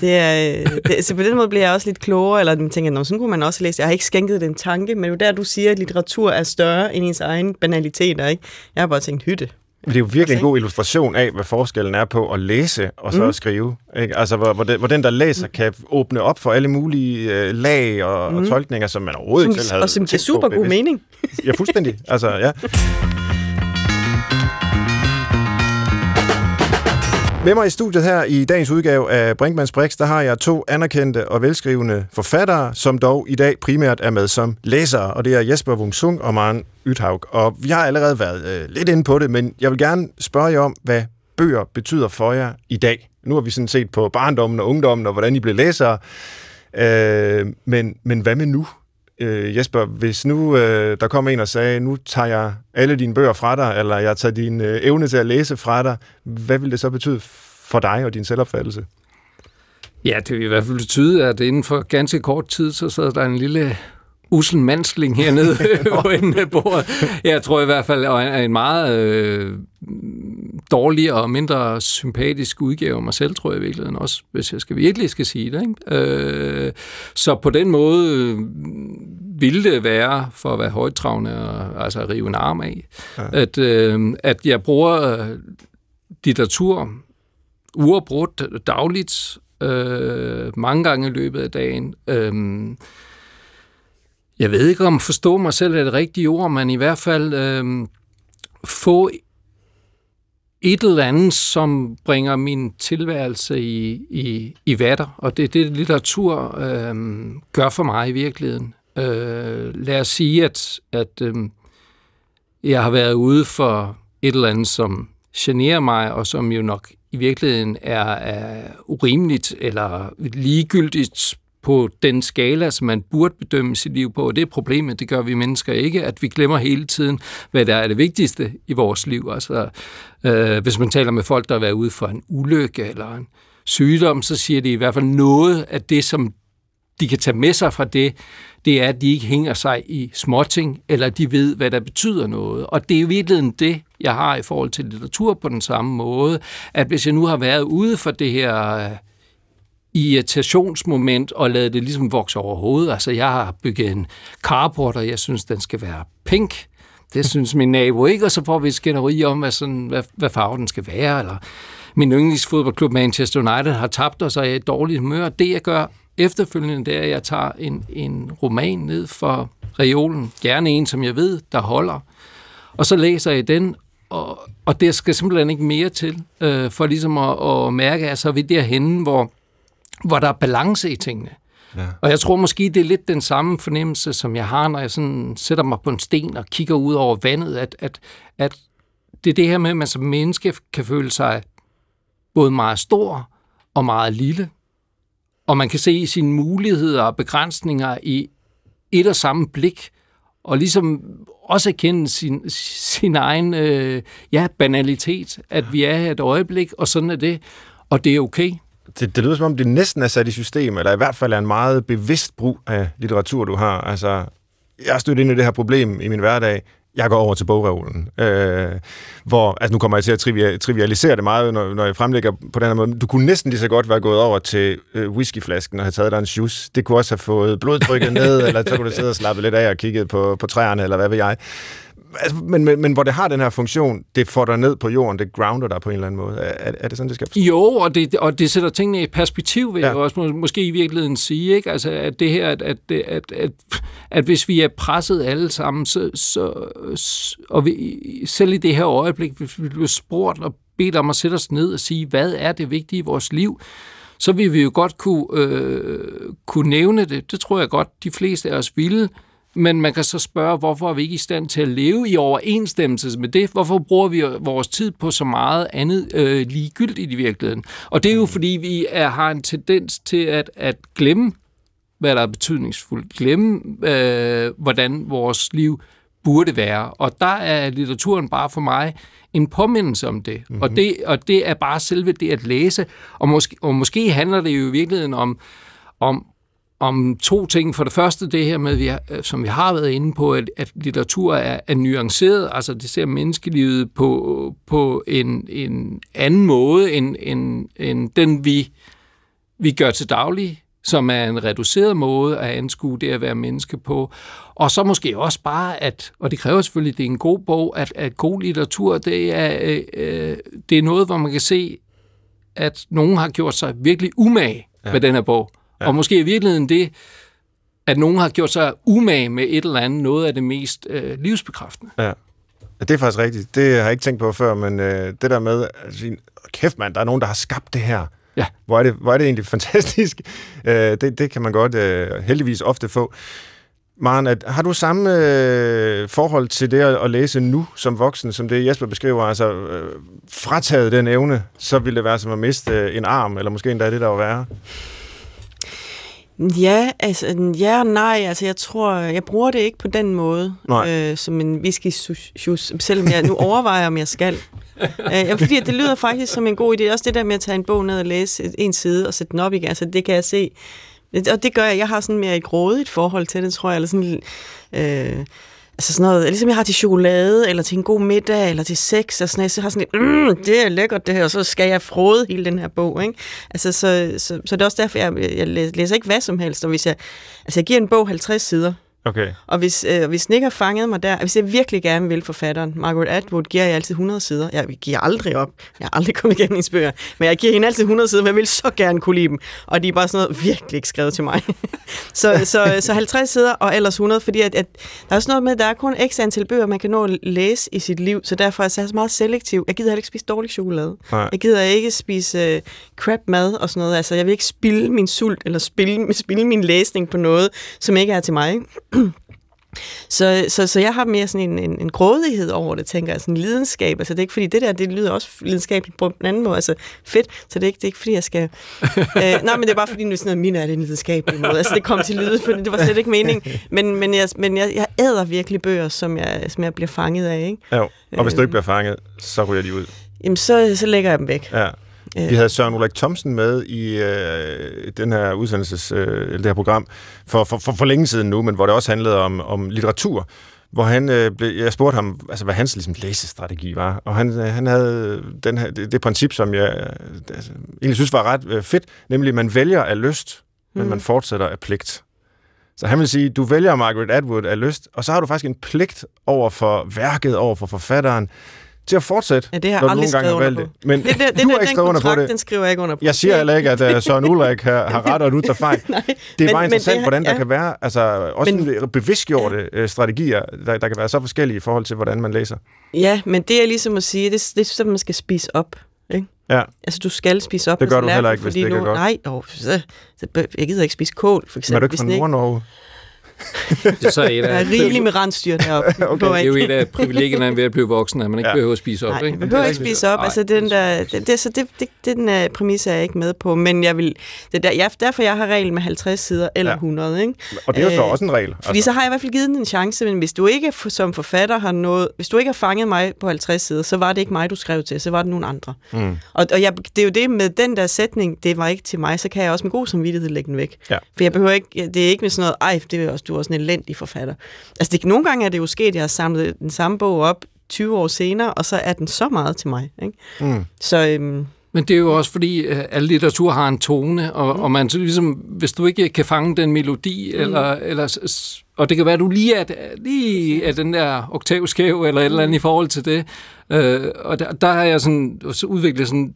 det er, det, så på den måde bliver jeg også lidt klogere, eller man tænker, sådan kunne man også læse. Jeg har ikke skænket den tanke, men jo der, du siger, at litteratur er større end ens egen banaliteter, ikke? Jeg har bare tænkt, hytte. Det er jo virkelig en god illustration af, hvad forskellen er på at læse og så mm. at skrive. Ikke? Altså, hvor, hvor, den, hvor den, der læser, mm. kan åbne op for alle mulige øh, lag og, mm. og tolkninger, som man overhovedet som, ikke selv havde Og som giver super god mening. ja, fuldstændig. Altså, ja. (laughs) Med mig i studiet her i dagens udgave af Brinkmanns Brix, der har jeg to anerkendte og velskrivende forfattere, som dog i dag primært er med som læsere, og det er Jesper Wungsung og Maren Ythaug. Og vi har allerede været øh, lidt inde på det, men jeg vil gerne spørge jer om, hvad bøger betyder for jer i dag. Nu har vi sådan set på barndommen og ungdommen, og hvordan I blev læsere. Øh, men, men hvad med nu? Øh, Jesper, hvis nu øh, der kom en og sagde, nu tager jeg alle dine bøger fra dig, eller jeg tager din øh, evne til at læse fra dig, hvad vil det så betyde for dig og din selvopfattelse? Ja, det vil i hvert fald betyde, at inden for ganske kort tid, så sad der en lille usel mandsling hernede (laughs) på enden af bordet. Jeg tror i hvert fald, at en meget øh, dårlig og mindre sympatisk udgave af mig selv, tror jeg i virkeligheden også, hvis jeg skal virkelig skal sige det. Ikke? Øh, så på den måde øh, ville det være, for at være højtravende, og, altså at rive en arm af, ja. at, øh, at jeg bruger litteratur uafbrudt dagligt, øh, mange gange i løbet af dagen. Øh, jeg ved ikke, om forstå mig selv er det rigtige ord, men i hvert fald øh, få et eller andet, som bringer min tilværelse i, i, i vatter. Og det er det, litteratur øh, gør for mig i virkeligheden. Øh, lad os sige, at, at øh, jeg har været ude for et eller andet, som generer mig, og som jo nok i virkeligheden er, er urimeligt eller ligegyldigt på den skala, som man burde bedømme sit liv på. Og det er problemet, det gør vi mennesker ikke, at vi glemmer hele tiden, hvad der er det vigtigste i vores liv. Altså, øh, hvis man taler med folk, der har været ude for en ulykke eller en sygdom, så siger de i hvert fald noget af det, som de kan tage med sig fra det, det er, at de ikke hænger sig i småting, eller de ved, hvad der betyder noget. Og det er i virkeligheden det, jeg har i forhold til litteratur på den samme måde, at hvis jeg nu har været ude for det her øh, irritationsmoment og lade det ligesom vokse over hovedet. Altså, jeg har bygget en carport, og jeg synes, den skal være pink. Det synes min nabo ikke, og så får vi et skænderi om, hvad, sådan, hvad, hvad farve den skal være. Eller min yndlingsfodboldklub Manchester United har tabt, og så er jeg i dårligt humør. Det, jeg gør efterfølgende, det er, at jeg tager en, en roman ned for reolen. Gerne en, som jeg ved, der holder. Og så læser jeg den, og, og det skal simpelthen ikke mere til, øh, for ligesom at, at mærke, at så er vi derhenne, hvor hvor der er balance i tingene. Ja. Og jeg tror måske, det er lidt den samme fornemmelse, som jeg har, når jeg sådan sætter mig på en sten og kigger ud over vandet, at, at, at det er det her med, at man som menneske kan føle sig både meget stor og meget lille. Og man kan se sine muligheder og begrænsninger i et og samme blik, og ligesom også erkende sin, sin egen øh, ja, banalitet, at vi er et øjeblik, og sådan er det, og det er okay det, det lyder som om, det næsten er sat i system, eller i hvert fald er en meget bevidst brug af litteratur, du har. Altså, jeg har stødt ind i det her problem i min hverdag. Jeg går over til bogreolen. Øh, hvor, altså nu kommer jeg til at trivialisere det meget, når, når jeg fremlægger på den her måde. Du kunne næsten lige så godt være gået over til øh, whiskyflasken og have taget dig en shoes. Det kunne også have fået blodtrykket ned, (laughs) eller så kunne du sidde og slappe lidt af og kigge på, på træerne, eller hvad ved jeg. Altså, men, men, men hvor det har den her funktion, det får dig ned på jorden, det grounder dig på en eller anden måde. Er, er det sådan, det skal forstås? Jo, og det, og det sætter tingene i perspektiv, vil Ja. jeg også må, måske i virkeligheden sige. Ikke? Altså, at det her, at, at, at, at, at hvis vi er presset alle sammen, så, så, og vi, selv i det her øjeblik, hvis vi bliver spurgt og bedt om at sætte os ned og sige, hvad er det vigtige i vores liv, så vil vi jo godt kunne, øh, kunne nævne det. Det tror jeg godt, de fleste af os ville. Men man kan så spørge, hvorfor er vi ikke i stand til at leve i overensstemmelse med det? Hvorfor bruger vi vores tid på så meget andet øh, ligegyldigt i virkeligheden? Og det er jo, fordi vi er, har en tendens til at, at glemme, hvad der er betydningsfuldt. Glemme, øh, hvordan vores liv burde være. Og der er litteraturen bare for mig en påmindelse om det. Mm-hmm. Og det. Og det er bare selve det at læse. Og måske, og måske handler det jo i virkeligheden om, om, om to ting. For det første det her med, vi øh, som vi har været inde på, at, at litteratur er, er nuanceret. Altså det ser menneskelivet på, på en, en anden måde, end, end, end den vi, vi gør til daglig som er en reduceret måde at anskue det at være menneske på. Og så måske også bare, at, og det kræver selvfølgelig, at det er en god bog, at, at god litteratur, det er, øh, øh, det er noget, hvor man kan se, at nogen har gjort sig virkelig umage ja. med den her bog. Ja. Og måske i virkeligheden det, at nogen har gjort sig umage med et eller andet, noget af det mest øh, livsbekræftende. Ja. Ja, Det er faktisk rigtigt. Det har jeg ikke tænkt på før, men øh, det der med, at sige, kæft mand, der er nogen, der har skabt det her. Ja. Hvor er det, hvor er det egentlig (laughs) fantastisk. Øh, det, det kan man godt øh, heldigvis ofte få. Maren, at, har du samme øh, forhold til det at, at læse nu som voksen, som det Jesper beskriver? Altså, øh, frataget den evne, så ville det være som at miste øh, en arm, eller måske endda det, der var værre. Ja, altså, ja og nej. Altså, jeg tror, jeg bruger det ikke på den måde, Nej. øh, som en whisky shus, selvom jeg nu overvejer, om jeg skal. øh, fordi det lyder faktisk som en god idé. Også det der med at tage en bog ned og læse en side og sætte den op igen, altså, det kan jeg se. Og det gør jeg. Jeg har sådan mere et grådigt forhold til det, tror jeg. Eller sådan, øh, altså sådan noget, ligesom jeg har til chokolade, eller til en god middag, eller til sex, og sådan noget, så har jeg sådan lidt, mm, det er lækkert det her, og så skal jeg frode hele den her bog, ikke? Altså, så, så, så det er også derfor, jeg, jeg læser ikke hvad som helst, og hvis jeg, altså jeg giver en bog 50 sider, Okay. og hvis, øh, hvis den ikke har fanget mig der, hvis jeg virkelig gerne vil forfatteren, Margaret Atwood, giver jeg altid 100 sider. Jeg giver aldrig op. Jeg har aldrig (laughs) kommet igennem hendes bøger. Men jeg giver hende altid 100 sider, for jeg vil så gerne kunne lide dem. Og de er bare sådan noget virkelig ikke skrevet til mig. (laughs) så, så, så 50 sider og ellers 100, fordi at, at der er sådan noget med, at der er kun x antal bøger, man kan nå at læse i sit liv. Så derfor er jeg så meget selektiv. Jeg gider heller ikke spise dårlig chokolade. Nej. Jeg gider ikke spise øh, crap mad og sådan noget. Altså, jeg vil ikke spilde min sult eller spilde, spilde min læsning på noget, som ikke er til mig. (clears throat) Så, så, så jeg har mere sådan en, en, en grådighed over det, tænker jeg, sådan en lidenskab. Altså det er ikke fordi, det der, det lyder også lidenskabeligt på en anden måde, altså fedt, så det er ikke, det er ikke fordi, jeg skal... (laughs) øh, nej, men det er bare fordi, nu sådan noget, min er det en lidenskabelig måde. Altså det kom til lyde, for det var slet ikke meningen. Men, men, jeg, men jeg, jeg æder virkelig bøger, som jeg, som jeg bliver fanget af, ikke? Jo. Og hvis du Øh. ikke bliver fanget, så ryger de ud. Jamen, så, så lægger jeg dem væk. Ja. Øh. Vi havde Søren Ulrik Thomsen med i øh, den her udsendelses, øh, det her program for, for, for, for længe siden nu, men hvor det også handlede om, om litteratur, hvor han, øh, blev, jeg spurgte ham, altså, hvad hans ligesom, læsestrategi var, og han, øh, han havde den her, det, det princip, som jeg øh, altså, egentlig synes var ret øh, fedt, nemlig, man vælger af lyst, men Mm. man fortsætter af pligt. Så han vil sige, du vælger Margaret Atwood af lyst, og så har du faktisk en pligt over for værket, over for forfatteren, til at fortsætte, Ja, det har når du aldrig nogle gange skrevet har under valgt det. Men Det, det, det, du har der, ikke skrevet under på det. den skriver jeg ikke under på. Jeg siger heller ikke, at uh, Søren Ulrik har, har ret, og du tager fejl. (laughs) Nej, Det er men- bare men interessant, det- hvordan der ja. kan være altså, også Men- men, bevidstgjorte ja. strategier, der, der kan være så forskellige i forhold til, hvordan man læser. Ja, men det er ligesom at sige, det, det er sådan, man skal spise op. Ikke? Ja, Altså, du skal spise op. Det gør du heller ikke, hvis det ikke er nu, godt. Nej, åh, jeg gider ikke spise kål, for men eksempel. er du ikke fra Nord-Norge? Det er så et Der af, er rigeligt med rensdyr deroppe. (laughs) Okay. det er jo et af privilegierne ved at blive voksen, at man ikke Ja. behøver at spise op. Nej, ikke? jeg behøver ikke spise op. Nej, altså, den der, det, det, så det, det, den uh, præmis er jeg ikke med på. Men jeg vil, det der, jeg, derfor jeg har regel med 50 sider eller Ja. ja. 100. Ikke? Og det er jo så Øh, også en regel. Fordi så har jeg i hvert fald givet den en chance, men hvis du ikke som forfatter har noget, hvis du ikke har fanget mig på 50 sider, så var det ikke mig, du skrev til, så var det nogen andre. Mm. Og, og jeg, det er jo det med den der sætning, det var ikke til mig, så kan jeg også med god samvittighed lægge den væk. Ja. For jeg behøver ikke, det er ikke med sådan noget, ej, det er også, du er også en elendig forfatter. Altså det, nogle gange er det jo sket, at jeg har samlet den samme bog op 20 år senere, og så er den så meget til mig. Ikke? Mm. Så, øhm, Men det er jo også fordi, at al litteratur har en tone, og, mm. og man så ligesom, hvis du ikke kan fange den melodi, mm. eller, eller, og det kan være, at du lige er, lige er den der oktavskæv, eller et eller andet i forhold til det. Øh, og der, der har jeg sådan, så udviklet sådan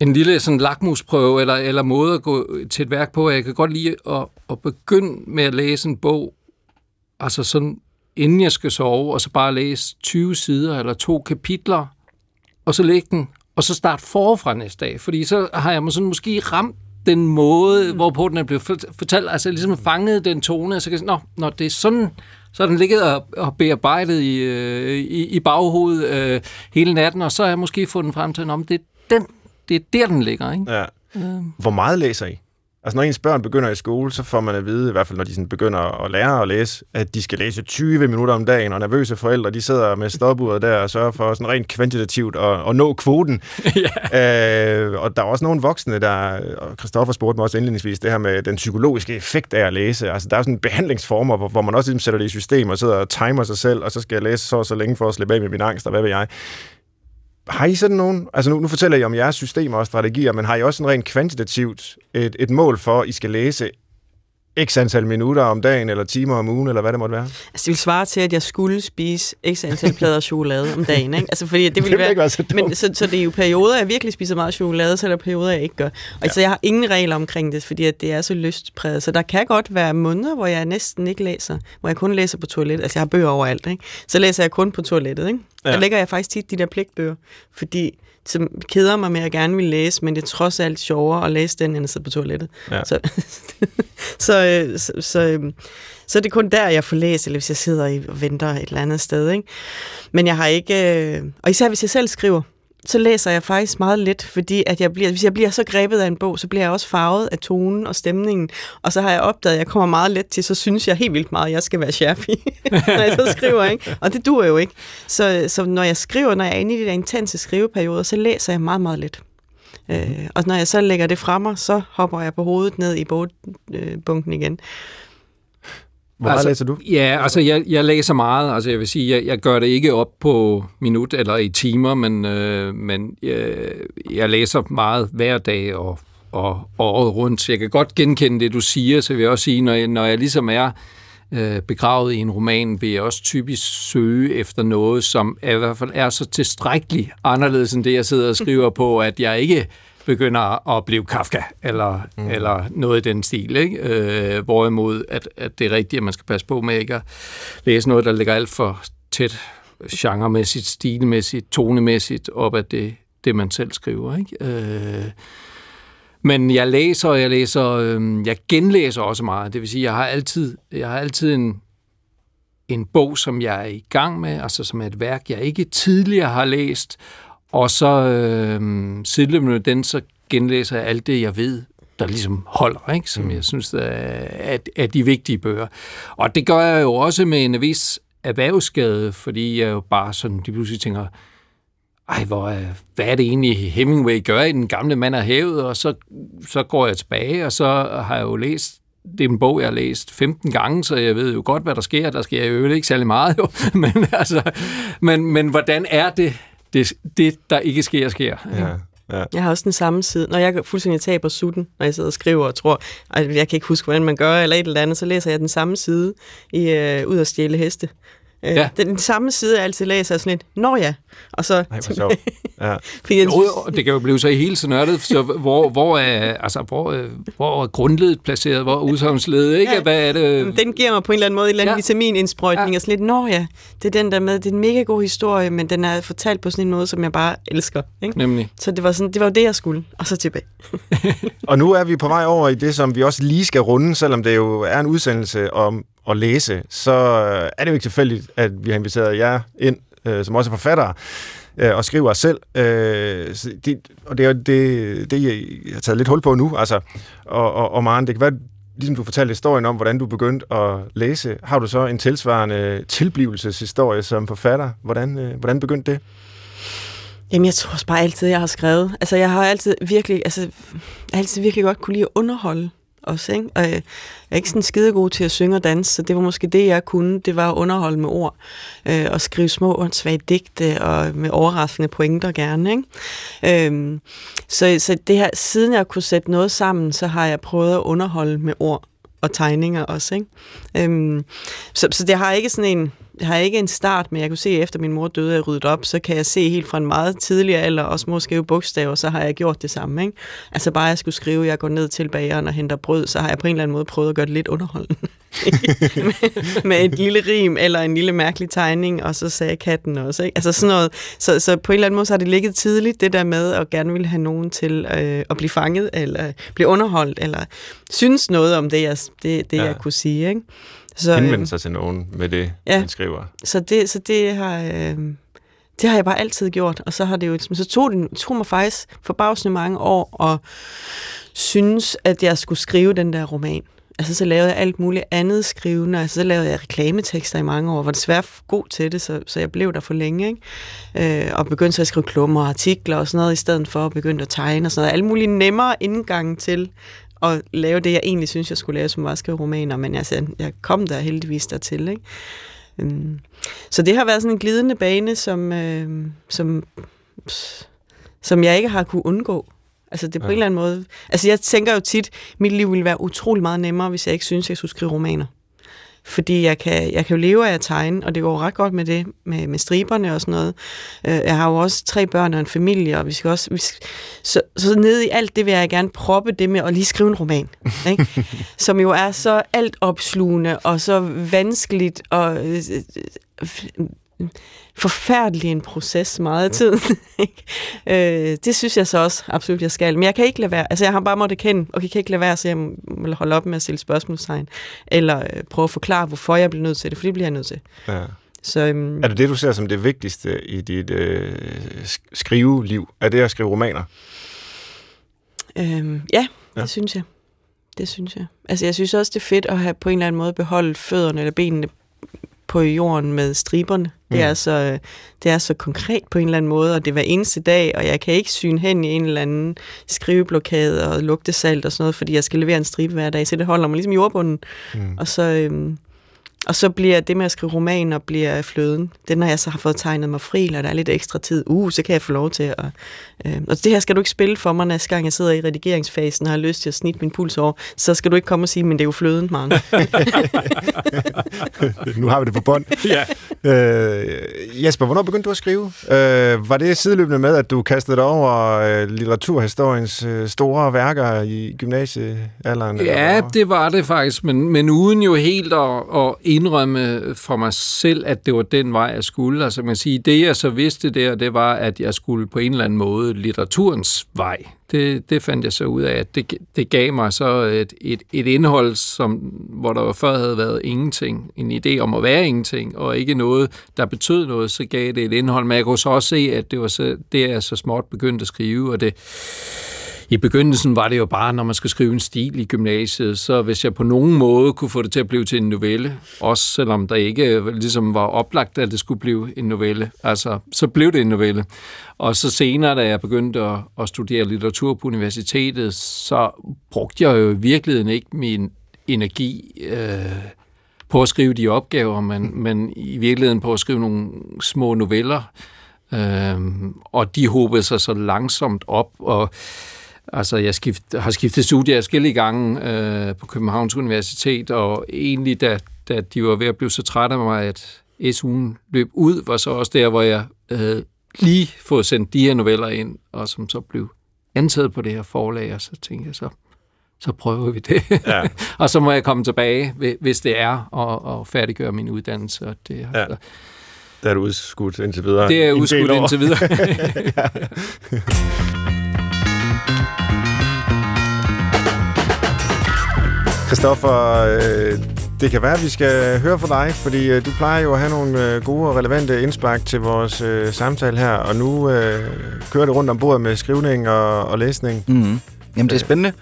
en lille sådan lakmusprøve, eller, eller måde at gå til et værk på. Jeg kan godt lide at, at begynde med at læse en bog, altså sådan, inden jeg skal sove, og så bare læse 20 sider eller to kapitler, og så lægge den, og så starte forfra næste dag. Fordi så har jeg sådan måske ramt den måde, mm. hvorpå den er blevet fortalt, altså ligesom fanget den tone, så kan jeg sige, nå, når det er sådan, så har den ligget og, og bearbejdet i, øh, i, i baghovedet øh, hele natten, og så har jeg måske fundet frem til, om det er den, det er der, den ligger. Ikke? Ja. Øh. Hvor meget læser I? Altså når ens børn begynder i skole, så får man at vide, i hvert fald når de sådan begynder at lære at læse, at de skal læse 20 minutter om dagen, og nervøse forældre, de sidder med stopuret der og sørger for sådan rent kvantitativt at, at nå kvoten. (laughs) ja. øh, og der er også nogle voksne, der, og Christoffer spurgte mig også indledningsvis, det her med den psykologiske effekt af at læse. Altså der er sådan behandlingsformer, hvor, hvor man også ligesom sætter det i system og sidder og timer sig selv, og så skal jeg læse så og så længe for at slippe af med min angst, og hvad ved jeg. Har I sådan nogen, altså nu, nu fortæller I om jeres systemer og strategier, men har I også sådan rent kvantitativt et, et mål for, at I skal læse x antal minutter om dagen, eller timer om ugen, eller hvad det måtte være? Altså, det vil svare til, at jeg skulle spise x antal plader chokolade om dagen, ikke? Altså, fordi det ville det være... Ikke være så, men, så, så, det er jo perioder, jeg virkelig spiser meget chokolade, så er der perioder, jeg ikke gør. Og ja. altså, jeg har ingen regler omkring det, fordi at det er så lystpræget. Så der kan godt være måneder, hvor jeg næsten ikke læser, hvor jeg kun læser på toilet. Altså, jeg har bøger overalt, ikke? Så læser jeg kun på toilettet, ikke? Ja. Der lægger jeg faktisk tit de der pligtbøger, fordi som keder mig med, at jeg gerne vil læse, men det er trods alt sjovere at læse den, end at sidde på toilettet. Ja. Så, (laughs) så, øh, så, så, øhm, så er det kun der, jeg får læst, eller hvis jeg sidder og venter et eller andet sted. Ikke? Men jeg har ikke... Øh, og især hvis jeg selv skriver, så læser jeg faktisk meget lidt, fordi at jeg bliver, hvis jeg bliver så grebet af en bog, så bliver jeg også farvet af tonen og stemningen. Og så har jeg opdaget, at jeg kommer meget let til, så synes jeg helt vildt meget, at jeg skal være sharpie, (laughs) når jeg så skriver. Ikke? Og det duer jo ikke. Så, så når jeg skriver, når jeg er inde i de der intense skriveperioder, så læser jeg meget, meget lidt. Øh, og når jeg så lægger det fra mig, så hopper jeg på hovedet ned i bogbunken øh, igen. Hvor altså, læser du? Ja, altså jeg, jeg læser meget. Altså jeg vil sige, jeg, jeg gør det ikke op på minut eller i timer, men, øh, men jeg, jeg læser meget hver dag og, og, og året rundt. Så jeg kan godt genkende det, du siger, så vil jeg også sige, når jeg, når jeg ligesom er øh, begravet i en roman, vil jeg også typisk søge efter noget, som i hvert fald er så tilstrækkeligt anderledes end det, jeg sidder og skriver på, at jeg ikke begynder at blive Kafka, eller, mm. eller noget i den stil. Ikke? Øh, hvorimod, at, at det er rigtigt, at man skal passe på med ikke at læse noget, der ligger alt for tæt genremæssigt, stilmæssigt, tonemæssigt op af det, det man selv skriver. Ikke? Øh, men jeg læser, og jeg læser, øh, jeg genlæser også meget. Det vil sige, jeg har altid, jeg har altid en, en bog, som jeg er i gang med, altså som er et værk, jeg ikke tidligere har læst, og så øh, sideløbende den, så genlæser jeg alt det, jeg ved, der ligesom holder, ikke? som mm. jeg synes er, er, er de vigtige bøger. Og det gør jeg jo også med en vis erhvervsskade, fordi jeg jo bare sådan de pludselig tænker, ej, hvor, hvad er det egentlig Hemingway gør i Den gamle mand af havet? Og så, så går jeg tilbage, og så har jeg jo læst det er en bog, jeg har læst 15 gange, så jeg ved jo godt, hvad der sker. Der sker jo ikke særlig meget, jo. (laughs) Men, altså, men, men hvordan er det, det, det, der ikke sker, sker. Ja. Ja. Jeg har også den samme side. Når jeg fuldstændig taber sutten, når jeg sidder og skriver og tror, at jeg kan ikke huske, hvordan man gør, eller et eller andet, så læser jeg den samme side i uh, Ud at stjæle heste. Øh, ja. Den, den samme side, jeg altid læser, er sådan lidt, nå ja, og så... Nej, hvor sjovt. (laughs) Ja. jo, det kan jo blive så helt så nørdet, så hvor, hvor, er, altså, hvor, øh, hvor er grundledet placeret, hvor er udsagnsledet, ikke? Ja. Hvad er det? Den giver mig på en eller anden måde en eller anden ja. vitaminindsprøjtning, ja. og sådan lidt, nå ja, det er den der med, det er en mega god historie, men den er fortalt på sådan en måde, som jeg bare elsker. Ikke? Nemlig. Så det var, sådan, det var det, jeg skulle, og så tilbage. (laughs) og nu er vi på vej over i det, som vi også lige skal runde, selvom det jo er en udsendelse om at læse, så øh, er det jo ikke tilfældigt, at vi har inviteret jer ind, øh, som også er forfattere, øh, og skriver selv. Øh, det, og det er det, det, jeg har taget lidt hul på nu. Altså, og, og, og Maren, det kan være, ligesom du fortalte historien om, hvordan du begyndte at læse. Har du så en tilsvarende tilblivelseshistorie som forfatter? Hvordan, øh, hvordan begyndte det? Jamen, jeg tror også bare altid, jeg har skrevet. Altså, jeg har altid virkelig, altså, jeg har altid virkelig godt kunne lide at underholde også, ikke? Og øh, jeg er ikke sådan skide god til at synge og danse, så det var måske det, jeg kunne. Det var at underholde med ord, øh, og skrive små og svage digte, og med overraskende pointer gerne, ikke? Øhm, så, så det her, siden jeg kunne sætte noget sammen, så har jeg prøvet at underholde med ord og tegninger også, ikke? Øhm, så, så det har ikke sådan en har ikke en start, men jeg kunne se, at efter min mor døde og ryddet op, så kan jeg se helt fra en meget tidligere alder, også må skrive bogstaver, så har jeg gjort det samme. Ikke? Altså bare jeg skulle skrive, at jeg går ned til bageren og henter brød, så har jeg på en eller anden måde prøvet at gøre det lidt underholdende. (laughs) med, med et lille rim eller en lille mærkelig tegning, og så sagde katten også. Ikke? Altså sådan noget. Så, så på en eller anden måde så har det ligget tidligt, det der med at gerne ville have nogen til øh, at blive fanget, eller blive underholdt, eller synes noget om det, jeg, det, det ja. jeg kunne sige. Ikke? Så, henvende øhm, sig til nogen med det, ja, man skriver. Så det, så det har... Øh, det har jeg bare altid gjort, og så har det jo så tog det tog mig faktisk forbavsende mange år og synes, at jeg skulle skrive den der roman. Altså, så lavede jeg alt muligt andet skrivende. Altså, så lavede jeg reklametekster i mange år, var desværre god til det, så, så jeg blev der for længe. Ikke? Øh, og begyndte så at skrive klummer og artikler og sådan noget, i stedet for at begynde at tegne og sådan noget. Alle mulige nemmere indgang til at lave det, jeg egentlig synes, jeg skulle lave, som var at skrive romaner, men altså, jeg kom der heldigvis dertil. Ikke? Øhm, så det har været sådan en glidende bane, som, øh, som, som jeg ikke har kunne undgå. Altså det på ja. en eller anden måde... Altså jeg tænker jo tit, mit liv ville være utrolig meget nemmere, hvis jeg ikke synes, jeg skulle skrive romaner fordi jeg kan, jeg kan jo leve af at tegne, og det går ret godt med det, med, med striberne og sådan noget. Øh, jeg har jo også tre børn og en familie, og vi skal også... Vi skal, så, så nede i alt det vil jeg gerne proppe det med at lige skrive en roman, (laughs) ikke? som jo er så altopslugende og så vanskeligt og øh, øh, forfærdelig en proces meget af tiden. (laughs) øh, det synes jeg så også absolut, jeg skal. Men jeg kan ikke lade være. Altså, jeg har bare måttet kende, og jeg kan ikke lade være, så jeg må holde op med at stille spørgsmålstegn. Eller øh, prøve at forklare, hvorfor jeg bliver nødt til det, for det bliver jeg nødt til. Ja. Så, øhm, er det det, du ser som det vigtigste i dit øh, skriveliv? Er det at skrive romaner? Øhm, ja, ja, det synes jeg. Det synes jeg. Altså, jeg synes også, det er fedt at have på en eller anden måde beholdt fødderne eller benene på jorden med striberne. Det, mm. er så, det er så konkret på en eller anden måde, og det er hver eneste dag, og jeg kan ikke syne hen i en eller anden skriveblokade og lugte salt og sådan noget, fordi jeg skal levere en stribe hver dag, så det holder mig ligesom jordbunden. Mm. Og så... Øhm, og så bliver det med at skrive romaner bliver fløden. Det når jeg så har fået tegnet mig fri, eller der er lidt ekstra tid, uh, så kan jeg få lov til at... Øh, og det her skal du ikke spille for mig, næste gang jeg sidder i redigeringsfasen og har lyst til at snitte min puls over. Så skal du ikke komme og sige, men det er jo fløden, mange. (laughs) nu har vi det på bånd. ja. øh, Jesper, hvornår begyndte du at skrive? Øh, var det sideløbende med, at du kastede dig over øh, litteraturhistoriens øh, store værker i gymnasiealderen? Ja, det var det faktisk, men, men uden jo helt at, at indrømme for mig selv, at det var den vej, jeg skulle. Altså man sige, det jeg så vidste der, det var, at jeg skulle på en eller anden måde litteraturens vej. Det, det fandt jeg så ud af, at det, det gav mig så et, et, et indhold, som, hvor der før havde været ingenting. En idé om at være ingenting, og ikke noget, der betød noget, så gav det et indhold. Men jeg kunne så også se, at det var så, det, jeg så småt begyndte at skrive, og det i begyndelsen var det jo bare, når man skulle skrive en stil i gymnasiet, så hvis jeg på nogen måde kunne få det til at blive til en novelle, også selvom der ikke øh, ligesom var oplagt, at det skulle blive en novelle, altså, så blev det en novelle. Og så senere, da jeg begyndte at, at studere litteratur på universitetet, så brugte jeg jo i virkeligheden ikke min energi øh, på at skrive de opgaver, men, men i virkeligheden på at skrive nogle små noveller, øh, og de håbede sig så langsomt op, og Altså, jeg skift, har skiftet studier forskellige gange øh, på Københavns Universitet, og egentlig, da, da de var ved at blive så trætte af mig, at SU'en løb ud, var så også der, hvor jeg øh, lige fået sendt de her noveller ind, og som så blev antaget på det her forlag, og så tænkte jeg så, så prøver vi det. Ja. (laughs) og så må jeg komme tilbage, hvis det er, og, og færdiggøre min uddannelse. Og det, ja. altså, det er du udskudt indtil videre. Det er udskudt indtil videre. (laughs) (laughs) ja. Christoffer, øh, det kan være, at vi skal høre fra dig, fordi øh, du plejer jo at have nogle øh, gode og relevante indspark til vores øh, samtale her, og nu øh, kører det rundt om bordet med skrivning og, og læsning. Mm-hmm. Jamen, det er spændende.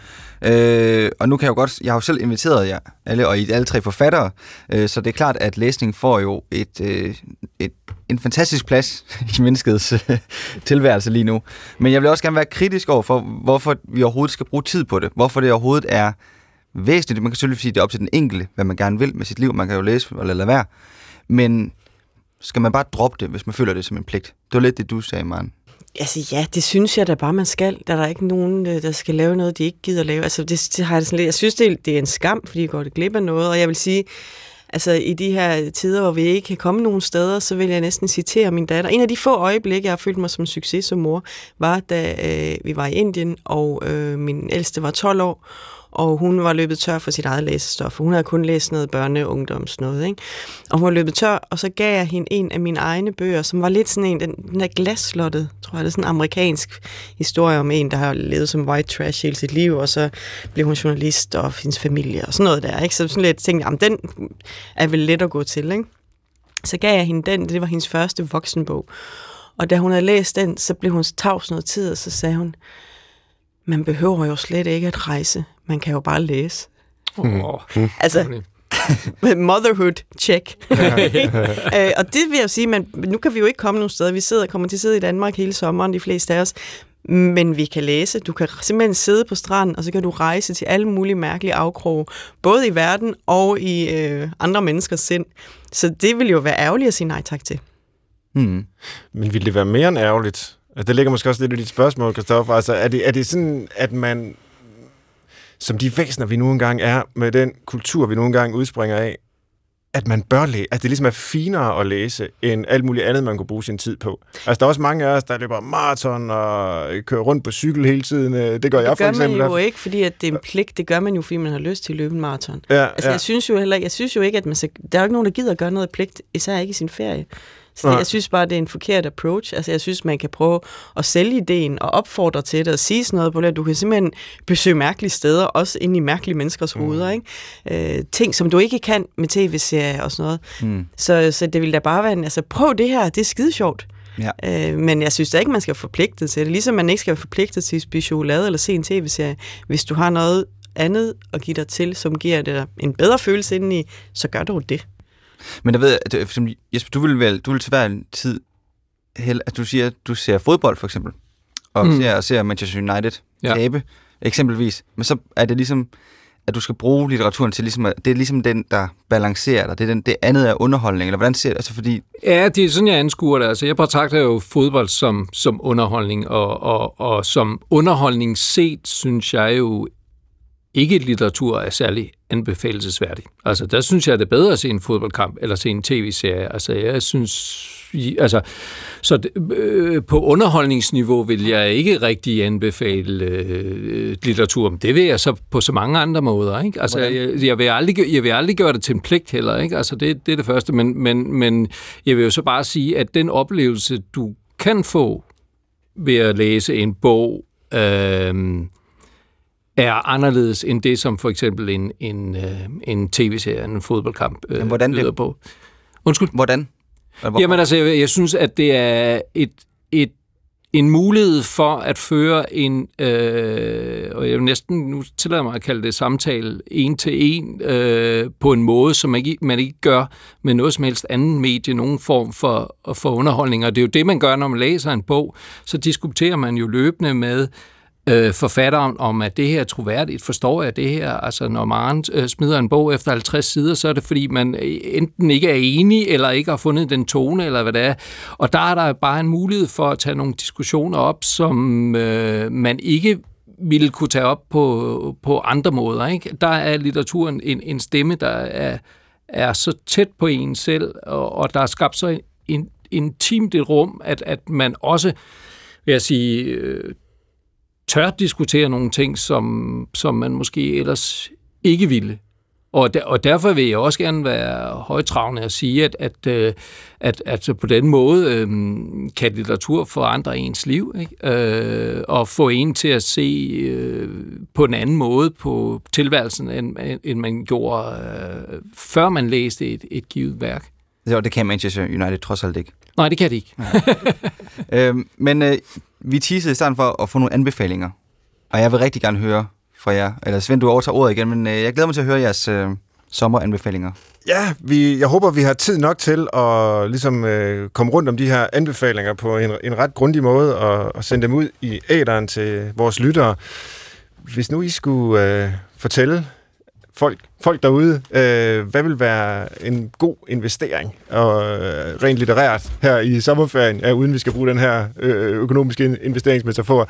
Øh, og nu kan jeg jo godt, jeg har jo selv inviteret jer alle, og I alle tre forfattere, øh, så det er klart, at læsning får jo et, øh, et, en fantastisk plads (laughs) i menneskets øh, tilværelse lige nu. Men jeg vil også gerne være kritisk over for, hvorfor vi overhovedet skal bruge tid på det. Hvorfor det overhovedet er væsentligt. Man kan selvfølgelig sige, at det er op til den enkelte, hvad man gerne vil med sit liv. Man kan jo læse eller lade være. Men skal man bare droppe det, hvis man føler det som en pligt? Det var lidt det, du sagde, Maren. Altså ja, det synes jeg da bare, man skal. Der er der ikke nogen, øh, der skal lave noget, de ikke gider lave. Altså det, det har jeg sådan lidt, jeg synes, det er, det er en skam, fordi jeg går det glip af noget, og jeg vil sige, altså i de her tider, hvor vi ikke kan komme nogen steder, så vil jeg næsten citere min datter. En af de få øjeblikke, jeg har følt mig som succes som mor, var da øh, vi var i Indien, og øh, min ældste var 12 år, og hun var løbet tør for sit eget læsestof. Hun havde kun læst noget børne- og ungdoms noget, ikke? Og hun var løbet tør, og så gav jeg hende en af mine egne bøger, som var lidt sådan en, den, den der glasslottet, tror jeg, det er sådan en amerikansk historie om en, der har levet som white trash hele sit liv, og så blev hun journalist og hendes familie og sådan noget der, ikke? Så sådan lidt tænkte jeg, den er vel let at gå til, ikke? Så gav jeg hende den, det var hendes første voksenbog. Og da hun havde læst den, så blev hun tavs noget tid, og så sagde hun, man behøver jo slet ikke at rejse. Man kan jo bare læse. Oh, Altså, (laughs) motherhood, check. (laughs) (laughs) øh, og det vil jeg jo sige, men nu kan vi jo ikke komme nogen steder. Vi sidder kommer til at sidde i Danmark hele sommeren, de fleste af os. Men vi kan læse. Du kan simpelthen sidde på stranden, og så kan du rejse til alle mulige mærkelige afkroge, både i verden og i øh, andre menneskers sind. Så det vil jo være ærgerligt at sige nej tak til. Hmm. Men ville det være mere end ærgerligt? Altså, det ligger måske også lidt i dit spørgsmål, Kristoffer. Altså, er det, er det sådan, at man, som de væsener, vi nu engang er, med den kultur, vi nu engang udspringer af, at man bør læse, at det ligesom er finere at læse, end alt muligt andet, man kunne bruge sin tid på. Altså, der er også mange af os, der løber maraton og kører rundt på cykel hele tiden. Det gør jeg det for gør eksempel. man jo ikke, fordi at det er en pligt. Det gør man jo, fordi man har lyst til at løbe en maraton. Ja, Altså, ja. jeg synes jo heller, jeg synes jo ikke, at man skal, der er jo ikke nogen, der gider at gøre noget af pligt, især ikke i sin ferie. Så Nej. jeg synes bare, det er en forkert approach. Altså, jeg synes, man kan prøve at sælge ideen og opfordre til det og sige sådan noget på det. Du kan simpelthen besøge mærkelige steder, også inde i mærkelige menneskers Mm. hoveder. Ikke? Øh, ting, som du ikke kan med tv-serier og sådan noget. Hmm. Så, så det vil da bare være en, altså prøv det her, det er skide sjovt. Ja. Øh, men jeg synes da ikke, man skal være forpligtet til det. Ligesom man ikke skal være forpligtet til at spise chokolade eller se en tv-serie. Hvis du har noget andet at give dig til, som giver dig en bedre følelse indeni, så gør du det. Men jeg ved, at, øh, for Jesper, du vil vel, du vil til hver en tid, hel, at du siger, at du ser fodbold for eksempel, og Mm. ser, ser Manchester United Ja. tabe, eksempelvis. Men så er det ligesom, at du skal bruge litteraturen til ligesom, at det er ligesom den, der balancerer dig. Det, er den, det andet er underholdning, eller hvordan ser det? Altså fordi, Ja, det er sådan, jeg anskuer det. Altså, jeg betragter jo fodbold som, som underholdning, og, og, og som underholdning set, synes jeg jo ikke, at litteratur er særlig anbefalesværdig. Altså, der synes jeg, det er bedre at se en fodboldkamp, eller se en tv-serie. Altså, jeg synes... Altså, så det, øh, på underholdningsniveau vil jeg ikke rigtig anbefale øh, litteratur, det vil jeg så på så mange andre måder. Ikke? Altså, jeg, jeg, vil aldrig, jeg vil aldrig gøre det til en pligt heller. Ikke? Altså, det, det er det første, men, men, men jeg vil jo så bare sige, at den oplevelse, du kan få ved at læse en bog, øh, er anderledes end det, som for eksempel en, en, øh, en tv-serie, en fodboldkamp øh, Men hvordan det- på. Undskyld. hvordan? Hvorfor? Jamen altså, jeg, jeg synes, at det er et, et, en mulighed for at føre en, øh, og jeg vil næsten nu tillader mig at kalde det samtale, en til en, øh, på en måde, som man ikke, man ikke gør med noget som helst anden medie, nogen form for, for underholdning. Og det er jo det, man gør, når man læser en bog. Så diskuterer man jo løbende med øh, forfatteren om, at det her er troværdigt. Forstår jeg det her? Altså, når Maren øh, smider en bog efter 50 sider, så er det, fordi man øh, enten ikke er enig, eller ikke har fundet den tone, eller hvad det er. Og der er der bare en mulighed for at tage nogle diskussioner op, som øh, man ikke ville kunne tage op på, på andre måder. Ikke? Der er litteraturen en, en stemme, der er, er så tæt på en selv, og, og der er skabt så en, intimt et rum, at, at man også, vil jeg sige, øh, tør diskutere nogle ting, som, som man måske ellers ikke ville. Og, der, og derfor vil jeg også gerne være højtravende og sige, at, at, øh, at, at på den måde øh, kan litteratur forandre ens liv, ikke? Øh, og få en til at se øh, på en anden måde på tilværelsen, end, end man gjorde, øh, før man læste et, et givet værk. Jo, det kan Manchester United trods alt ikke. Nej, det kan det ikke. (laughs) øhm, men øh, vi teasede i starten for at få nogle anbefalinger. Og jeg vil rigtig gerne høre fra jer. Eller Svend, du overtager ordet igen, men øh, jeg glæder mig til at høre jeres øh, sommeranbefalinger. Ja, vi, jeg håber, vi har tid nok til at ligesom, øh, komme rundt om de her anbefalinger på en, en ret grundig måde og, og sende dem ud i æderen til vores lyttere. Hvis nu I skulle øh, fortælle folk, folk derude, øh, hvad vil være en god investering, og øh, rent litterært her i sommerferien, ja, uden vi skal bruge den her øh, økonomiske investeringsmetafor.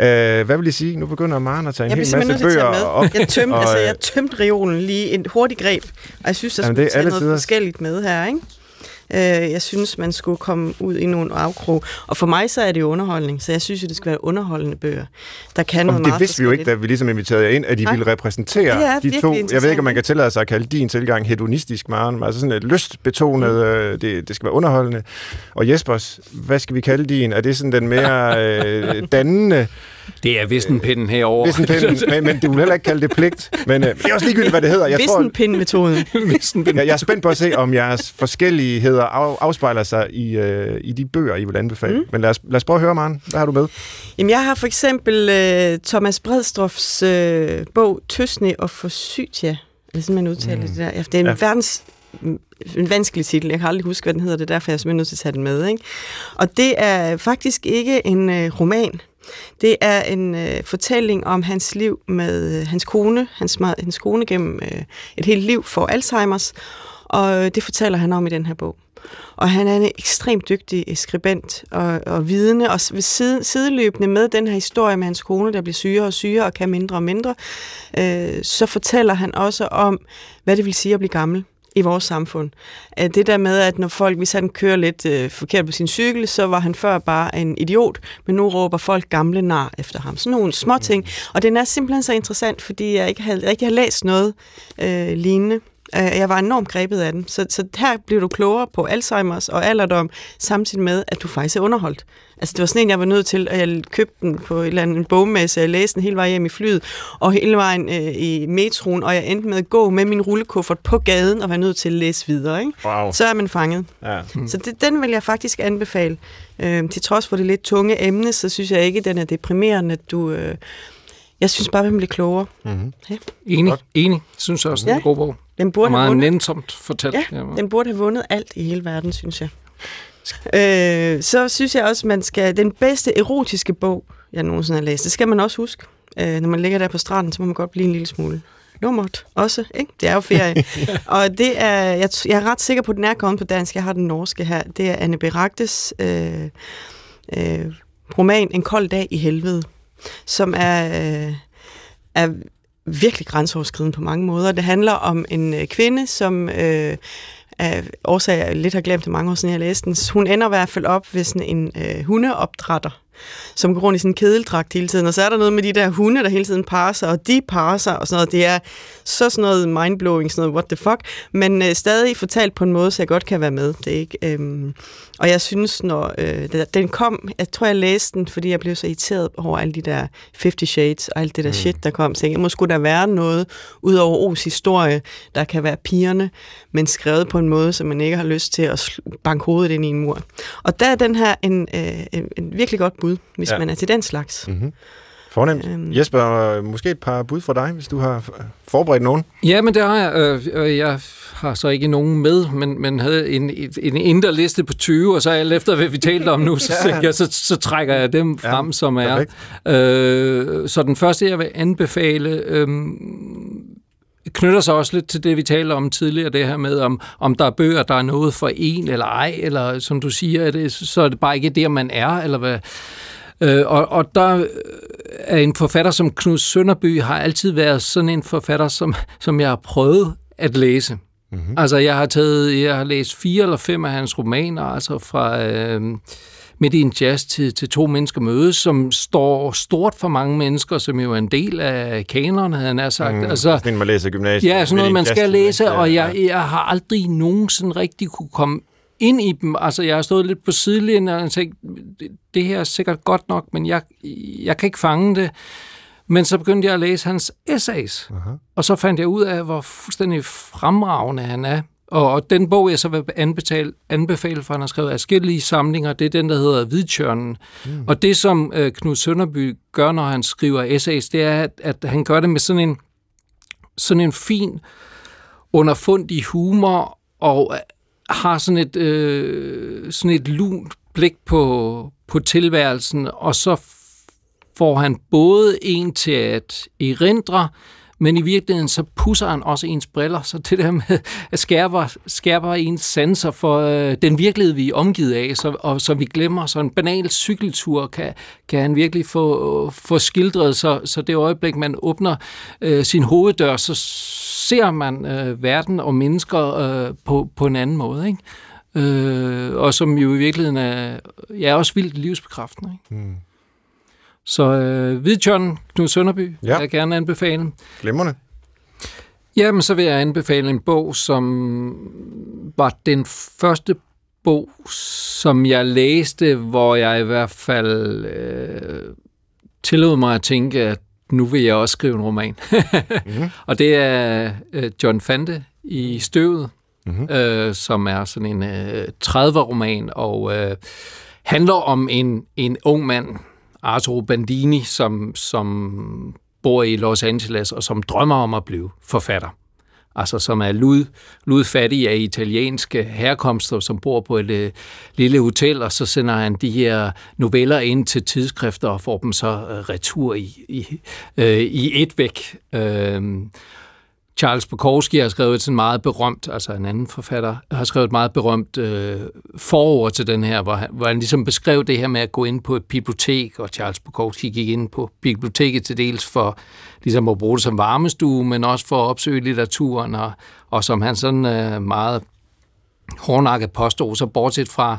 Øh, hvad vil I sige? Nu begynder Maren at tage en Jeg hel bliver masse bøger op. Jeg tømte, og, altså, øh, jeg tømte reolen lige en hurtig greb, og jeg synes, der Jamen, skulle tage noget tiders. forskelligt med her, ikke? Øh, Jeg synes, man skulle komme ud i nogle afkrog. Og for mig så er det jo underholdning, så jeg synes jo, det skal være underholdende bøger, der kan noget Og det meget vidste vi jo ikke, da vi ligesom inviterede jer ind, at I Nej. ville repræsentere er de to. Jeg ved ikke, om man kan tillade sig at kalde din tilgang hedonistisk, Maren. Altså sådan et lystbetonet, Mm. øh, det, det skal være underholdende. Og Jespers, hvad skal vi kalde din? Er det sådan den mere (laughs) øh, dannende? Det er Vistenpinden herovre. Vistenpinden, (laughs) men, men du vil heller ikke kalde det pligt. Men øh, det er også ligegyldigt, hvad det hedder. Jeg, tror, Vistenpind-metoden. (laughs) Vistenpinden. jeg, jeg er spændt på at se, om jeres forskelligheder af, afspejler sig i, øh, i de bøger, I vil anbefale. Mm. Men lad os, lad os prøve at høre, Maren. Hvad har du med? Jamen, jeg har for eksempel øh, Thomas Bredstrofs øh, bog Tøsne og Forsytia. Er det sådan, man udtaler mm. det der? Det er en Ja. ja. verdens en vanskelig titel. Jeg kan aldrig huske, hvad den hedder. Det er derfor, jeg er simpelthen nødt til at tage den med. Ikke? Og det er faktisk ikke en øh, roman. Det er en øh, fortælling om hans liv med øh, hans kone. Hans, hans kone gennem øh, et helt liv for Alzheimers. Og øh, det fortæller han om i den her bog. Og han er en ekstremt dygtig øh, skribent og, og vidne, og ved side, sideløbende med den her historie med hans kone, der bliver syre og syre og kan mindre og mindre, øh, så fortæller han også om, hvad det vil sige at blive gammel i vores samfund. Øh, Det der med, at når folk, hvis han kører lidt øh, forkert på sin cykel, så var han før bare en idiot, men nu råber folk gamle nar efter ham. Sådan nogle små ting. Og den er simpelthen så interessant, fordi jeg ikke havde, rigtig har læst noget øh, lignende. Øh, Jeg var enormt grebet af den. Så, så her bliver du klogere på Alzheimers og alderdom, samtidig med, at du faktisk er underholdt. Altså, det var sådan en, jeg var nødt til, at jeg købte den på et eller andet en bogmesse, jeg læste den hele vejen hjem i flyet, og hele vejen øh, i metroen, og jeg endte med at gå med min rullekuffert på gaden, og var nødt til at læse videre. Ikke? Wow. Så er man fanget. Ja. Mm. Så det, den vil jeg faktisk anbefale. Øh, til trods for det lidt tunge emne, så synes jeg ikke, den er deprimerende. Du, øh, jeg synes bare, man bliver klogere. Mm-hmm. Enig, Godt. enig. Synes jeg også, det er en Ja. god bog. Den Og burde have meget vundet. nænsomt fortalt. Ja, den burde have vundet alt i hele verden, synes jeg. Øh, så synes jeg også, man skal... Den bedste erotiske bog, jeg nogensinde har læst, det skal man også huske. Øh, når man ligger der på stranden, så må man godt blive en lille smule nummert også, ikke? Det er jo ferie. (laughs) og det er, jeg, jeg er ret sikker på, at den er kommet på dansk. Jeg har den norske her. Det er Anne Beragtes øh, øh, roman En kold dag i helvede, som er, øh, er virkelig grænseoverskridende på mange måder. Det handler om en øh, kvinde, som øh, af årsager, jeg lidt har glemt det mange år siden, jeg læste den. Hun ender i hvert fald op ved sådan en øh, hundeopdrætter, som går rundt i sådan en kedeldragt hele tiden. Og så er der noget med de der hunde, der hele tiden parer sig, og de parer sig og sådan noget. Det er så sådan noget mindblowing, sådan noget what the fuck, men øh, stadig fortalt på en måde, så jeg godt kan være med. Det er ikke, øhm, og jeg synes, når øh, den- kom, jeg tror, jeg læste den, fordi jeg blev så irriteret over alle de der 50 Shades og alt det der mm. shit, der kom. Så jeg må skulle der være noget, ud over O's historie, der kan være pigerne, men skrevet på en måde, så man ikke har lyst til at banke hovedet ind i en mur. Og der er den her en, øh, en, en virkelig godt bud, hvis Ja. man er til den slags. Mm-hmm. Fornemt. Øhm. Jesper, måske et par bud fra dig, hvis du har forberedt nogen. Ja, men det har jeg. Øh, jeg har så ikke nogen med, men, men havde en, en indre liste på 20, og så alt efter, hvad vi talte om nu, (laughs) så, Ja. ja. så, så trækker jeg dem Ja, frem, som er. perfekt. Øh, så den første, jeg vil anbefale, øh, knytter sig også lidt til det, vi talte om tidligere, det her med, om, om der er bøger, der er noget for en eller ej, eller som du siger, er det, så er det bare ikke der, man er, eller hvad. Øh, og, og der er en forfatter som Knud Sønderby, har altid været sådan en forfatter, som, som jeg har prøvet at læse. Mm-hmm. Altså, jeg har taget, jeg har læst fire eller fem af hans romaner, altså fra øh, Midt i en jazz til, To mennesker mødes, som står stort for mange mennesker, som jo er en del af kanerne, havde han er sagt. Mm, altså, Sådan man læser gymnasiet. Ja, sådan noget, man skal læse, og jeg, jeg har aldrig nogensinde rigtig kunne komme ind i dem. Altså, jeg har stået lidt på sidelinjen og tænkt, det, det her er sikkert godt nok, men jeg, jeg kan ikke fange det. Men så begyndte jeg at læse hans essays, Aha. og så fandt jeg ud af, hvor fuldstændig fremragende han er. Og, og den bog, jeg så vil anbefale, anbefale for han har skrevet afskillige samlinger, det er den, der hedder Hvidtjørnen. Mm. Og det, som øh, Knud Sønderby gør, når han skriver essays, det er, at, at han gør det med sådan en, sådan en fin, underfundig humor, og øh, har sådan et, øh, sådan et lunt blik på, på tilværelsen, og så får han både en til at erindre, men i virkeligheden så pusser han også ens briller, så det der med at skærper, skærper ens sanser for øh, den virkelighed, vi er omgivet af, så, og så vi glemmer, så en banal cykeltur kan, kan han virkelig få, få skildret, så, så det øjeblik, man åbner øh, sin hoveddør, så ser man øh, verden og mennesker øh, på, på en anden måde, ikke? Øh, og som jo i virkeligheden er, ja, også vildt livsbekræftende. Ikke? Mm. Så øh, Hvid John Knud Sønderby ja. jeg gerne anbefale. Glimrende. Jamen, så vil jeg anbefale en bog, som var den første bog, som jeg læste, hvor jeg i hvert fald øh, tillod mig at tænke, at nu vil jeg også skrive en roman. mm-hmm. (laughs) Og det er øh, John Fante i Støvet, mm-hmm. øh, som er sådan en øh, 30'er-roman, og øh, handler om en, en ung mand, Arturo Bandini, som, som bor i Los Angeles, og som drømmer om at blive forfatter. Altså som er lud, ludfattig af italienske herkomster, som bor på et øh, lille hotel, og så sender han de her noveller ind til tidsskrifter og får dem så øh, retur i, i, øh, i et væk. Øh, Charles Bukowski har skrevet et sådan meget berømt, altså en anden forfatter, har skrevet et meget berømt øh, forord til den her, hvor han, hvor han ligesom beskrev det her med at gå ind på et bibliotek, og Charles Bukowski gik ind på biblioteket til dels for ligesom at bruge det som varmestue, men også for at opsøge litteraturen, og, og som han sådan øh, meget hårdnakket påstod, så bortset fra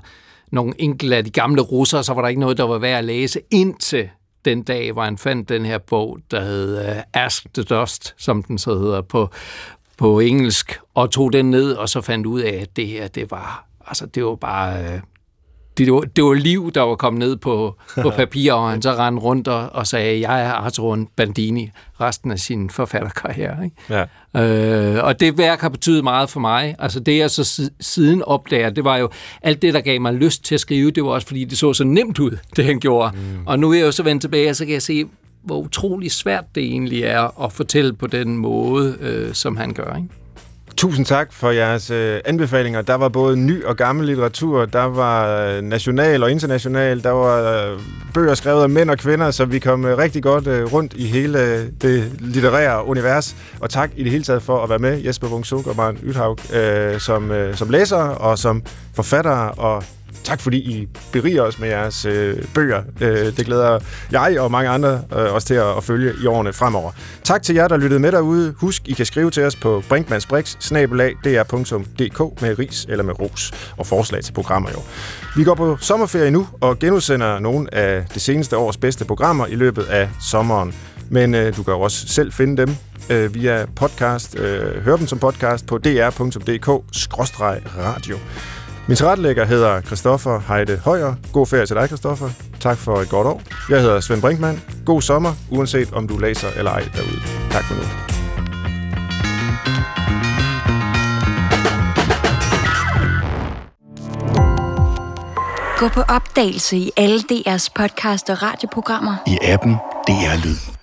nogle enkelte af de gamle russere, så var der ikke noget, der var værd at læse indtil den dag, hvor han fandt den her bog, der hed uh, Ask the Dust, som den så hedder på, på engelsk, og tog den ned, og så fandt ud af, at det her, det var, altså, det var bare... Uh, det, var, det var liv, der var kommet ned på, (laughs) på papir, og han så rendte rundt og, og sagde, jeg er Arthur Bandini resten af sin forfatterkarriere. Ikke? Ja. Øh, og det værk har betydet meget for mig. Altså det, jeg så siden opdager, det var jo alt det, der gav mig lyst til at skrive, det var også, fordi det så så nemt ud, (laughs) det han gjorde. Mm. Og nu er jeg jo så vendt tilbage, og så kan jeg se, hvor utrolig svært det egentlig er at fortælle på den måde, øh, som han gør. Ikke? Tusind tak for jeres øh, anbefalinger. Der var både ny og gammel litteratur, der var øh, national og international, der var øh, bøger skrevet af mænd og kvinder, så vi kom øh, rigtig godt øh, rundt i hele øh, det litterære univers. Og tak i det hele taget for at være med, Jesper Wungsuk og Maren Ythaug, øh, som, øh, som læser og som forfatter og tak fordi I beriger os med jeres øh, bøger. Øh, det glæder jeg og mange andre øh, også til at, at følge i årene fremover. Tak til jer, der lyttede med derude. Husk, I kan skrive til os på brinkmansbrix.dr.dk med ris eller med ros og forslag til programmer jo. Vi går på sommerferie nu og genudsender nogle af det seneste års bedste programmer i løbet af sommeren. Men øh, du kan jo også selv finde dem øh, via podcast. Øh, hør dem som podcast på dr.dk-radio. Min tilrettelægger hedder Christoffer Heide Højer. God ferie til dig, Christoffer. Tak for et godt år. Jeg hedder Svend Brinkmann. God sommer, uanset om du læser eller ej derude. Tak for nu. Gå på opdagelse i alle DR's podcast og radioprogrammer. I appen DR Lyd.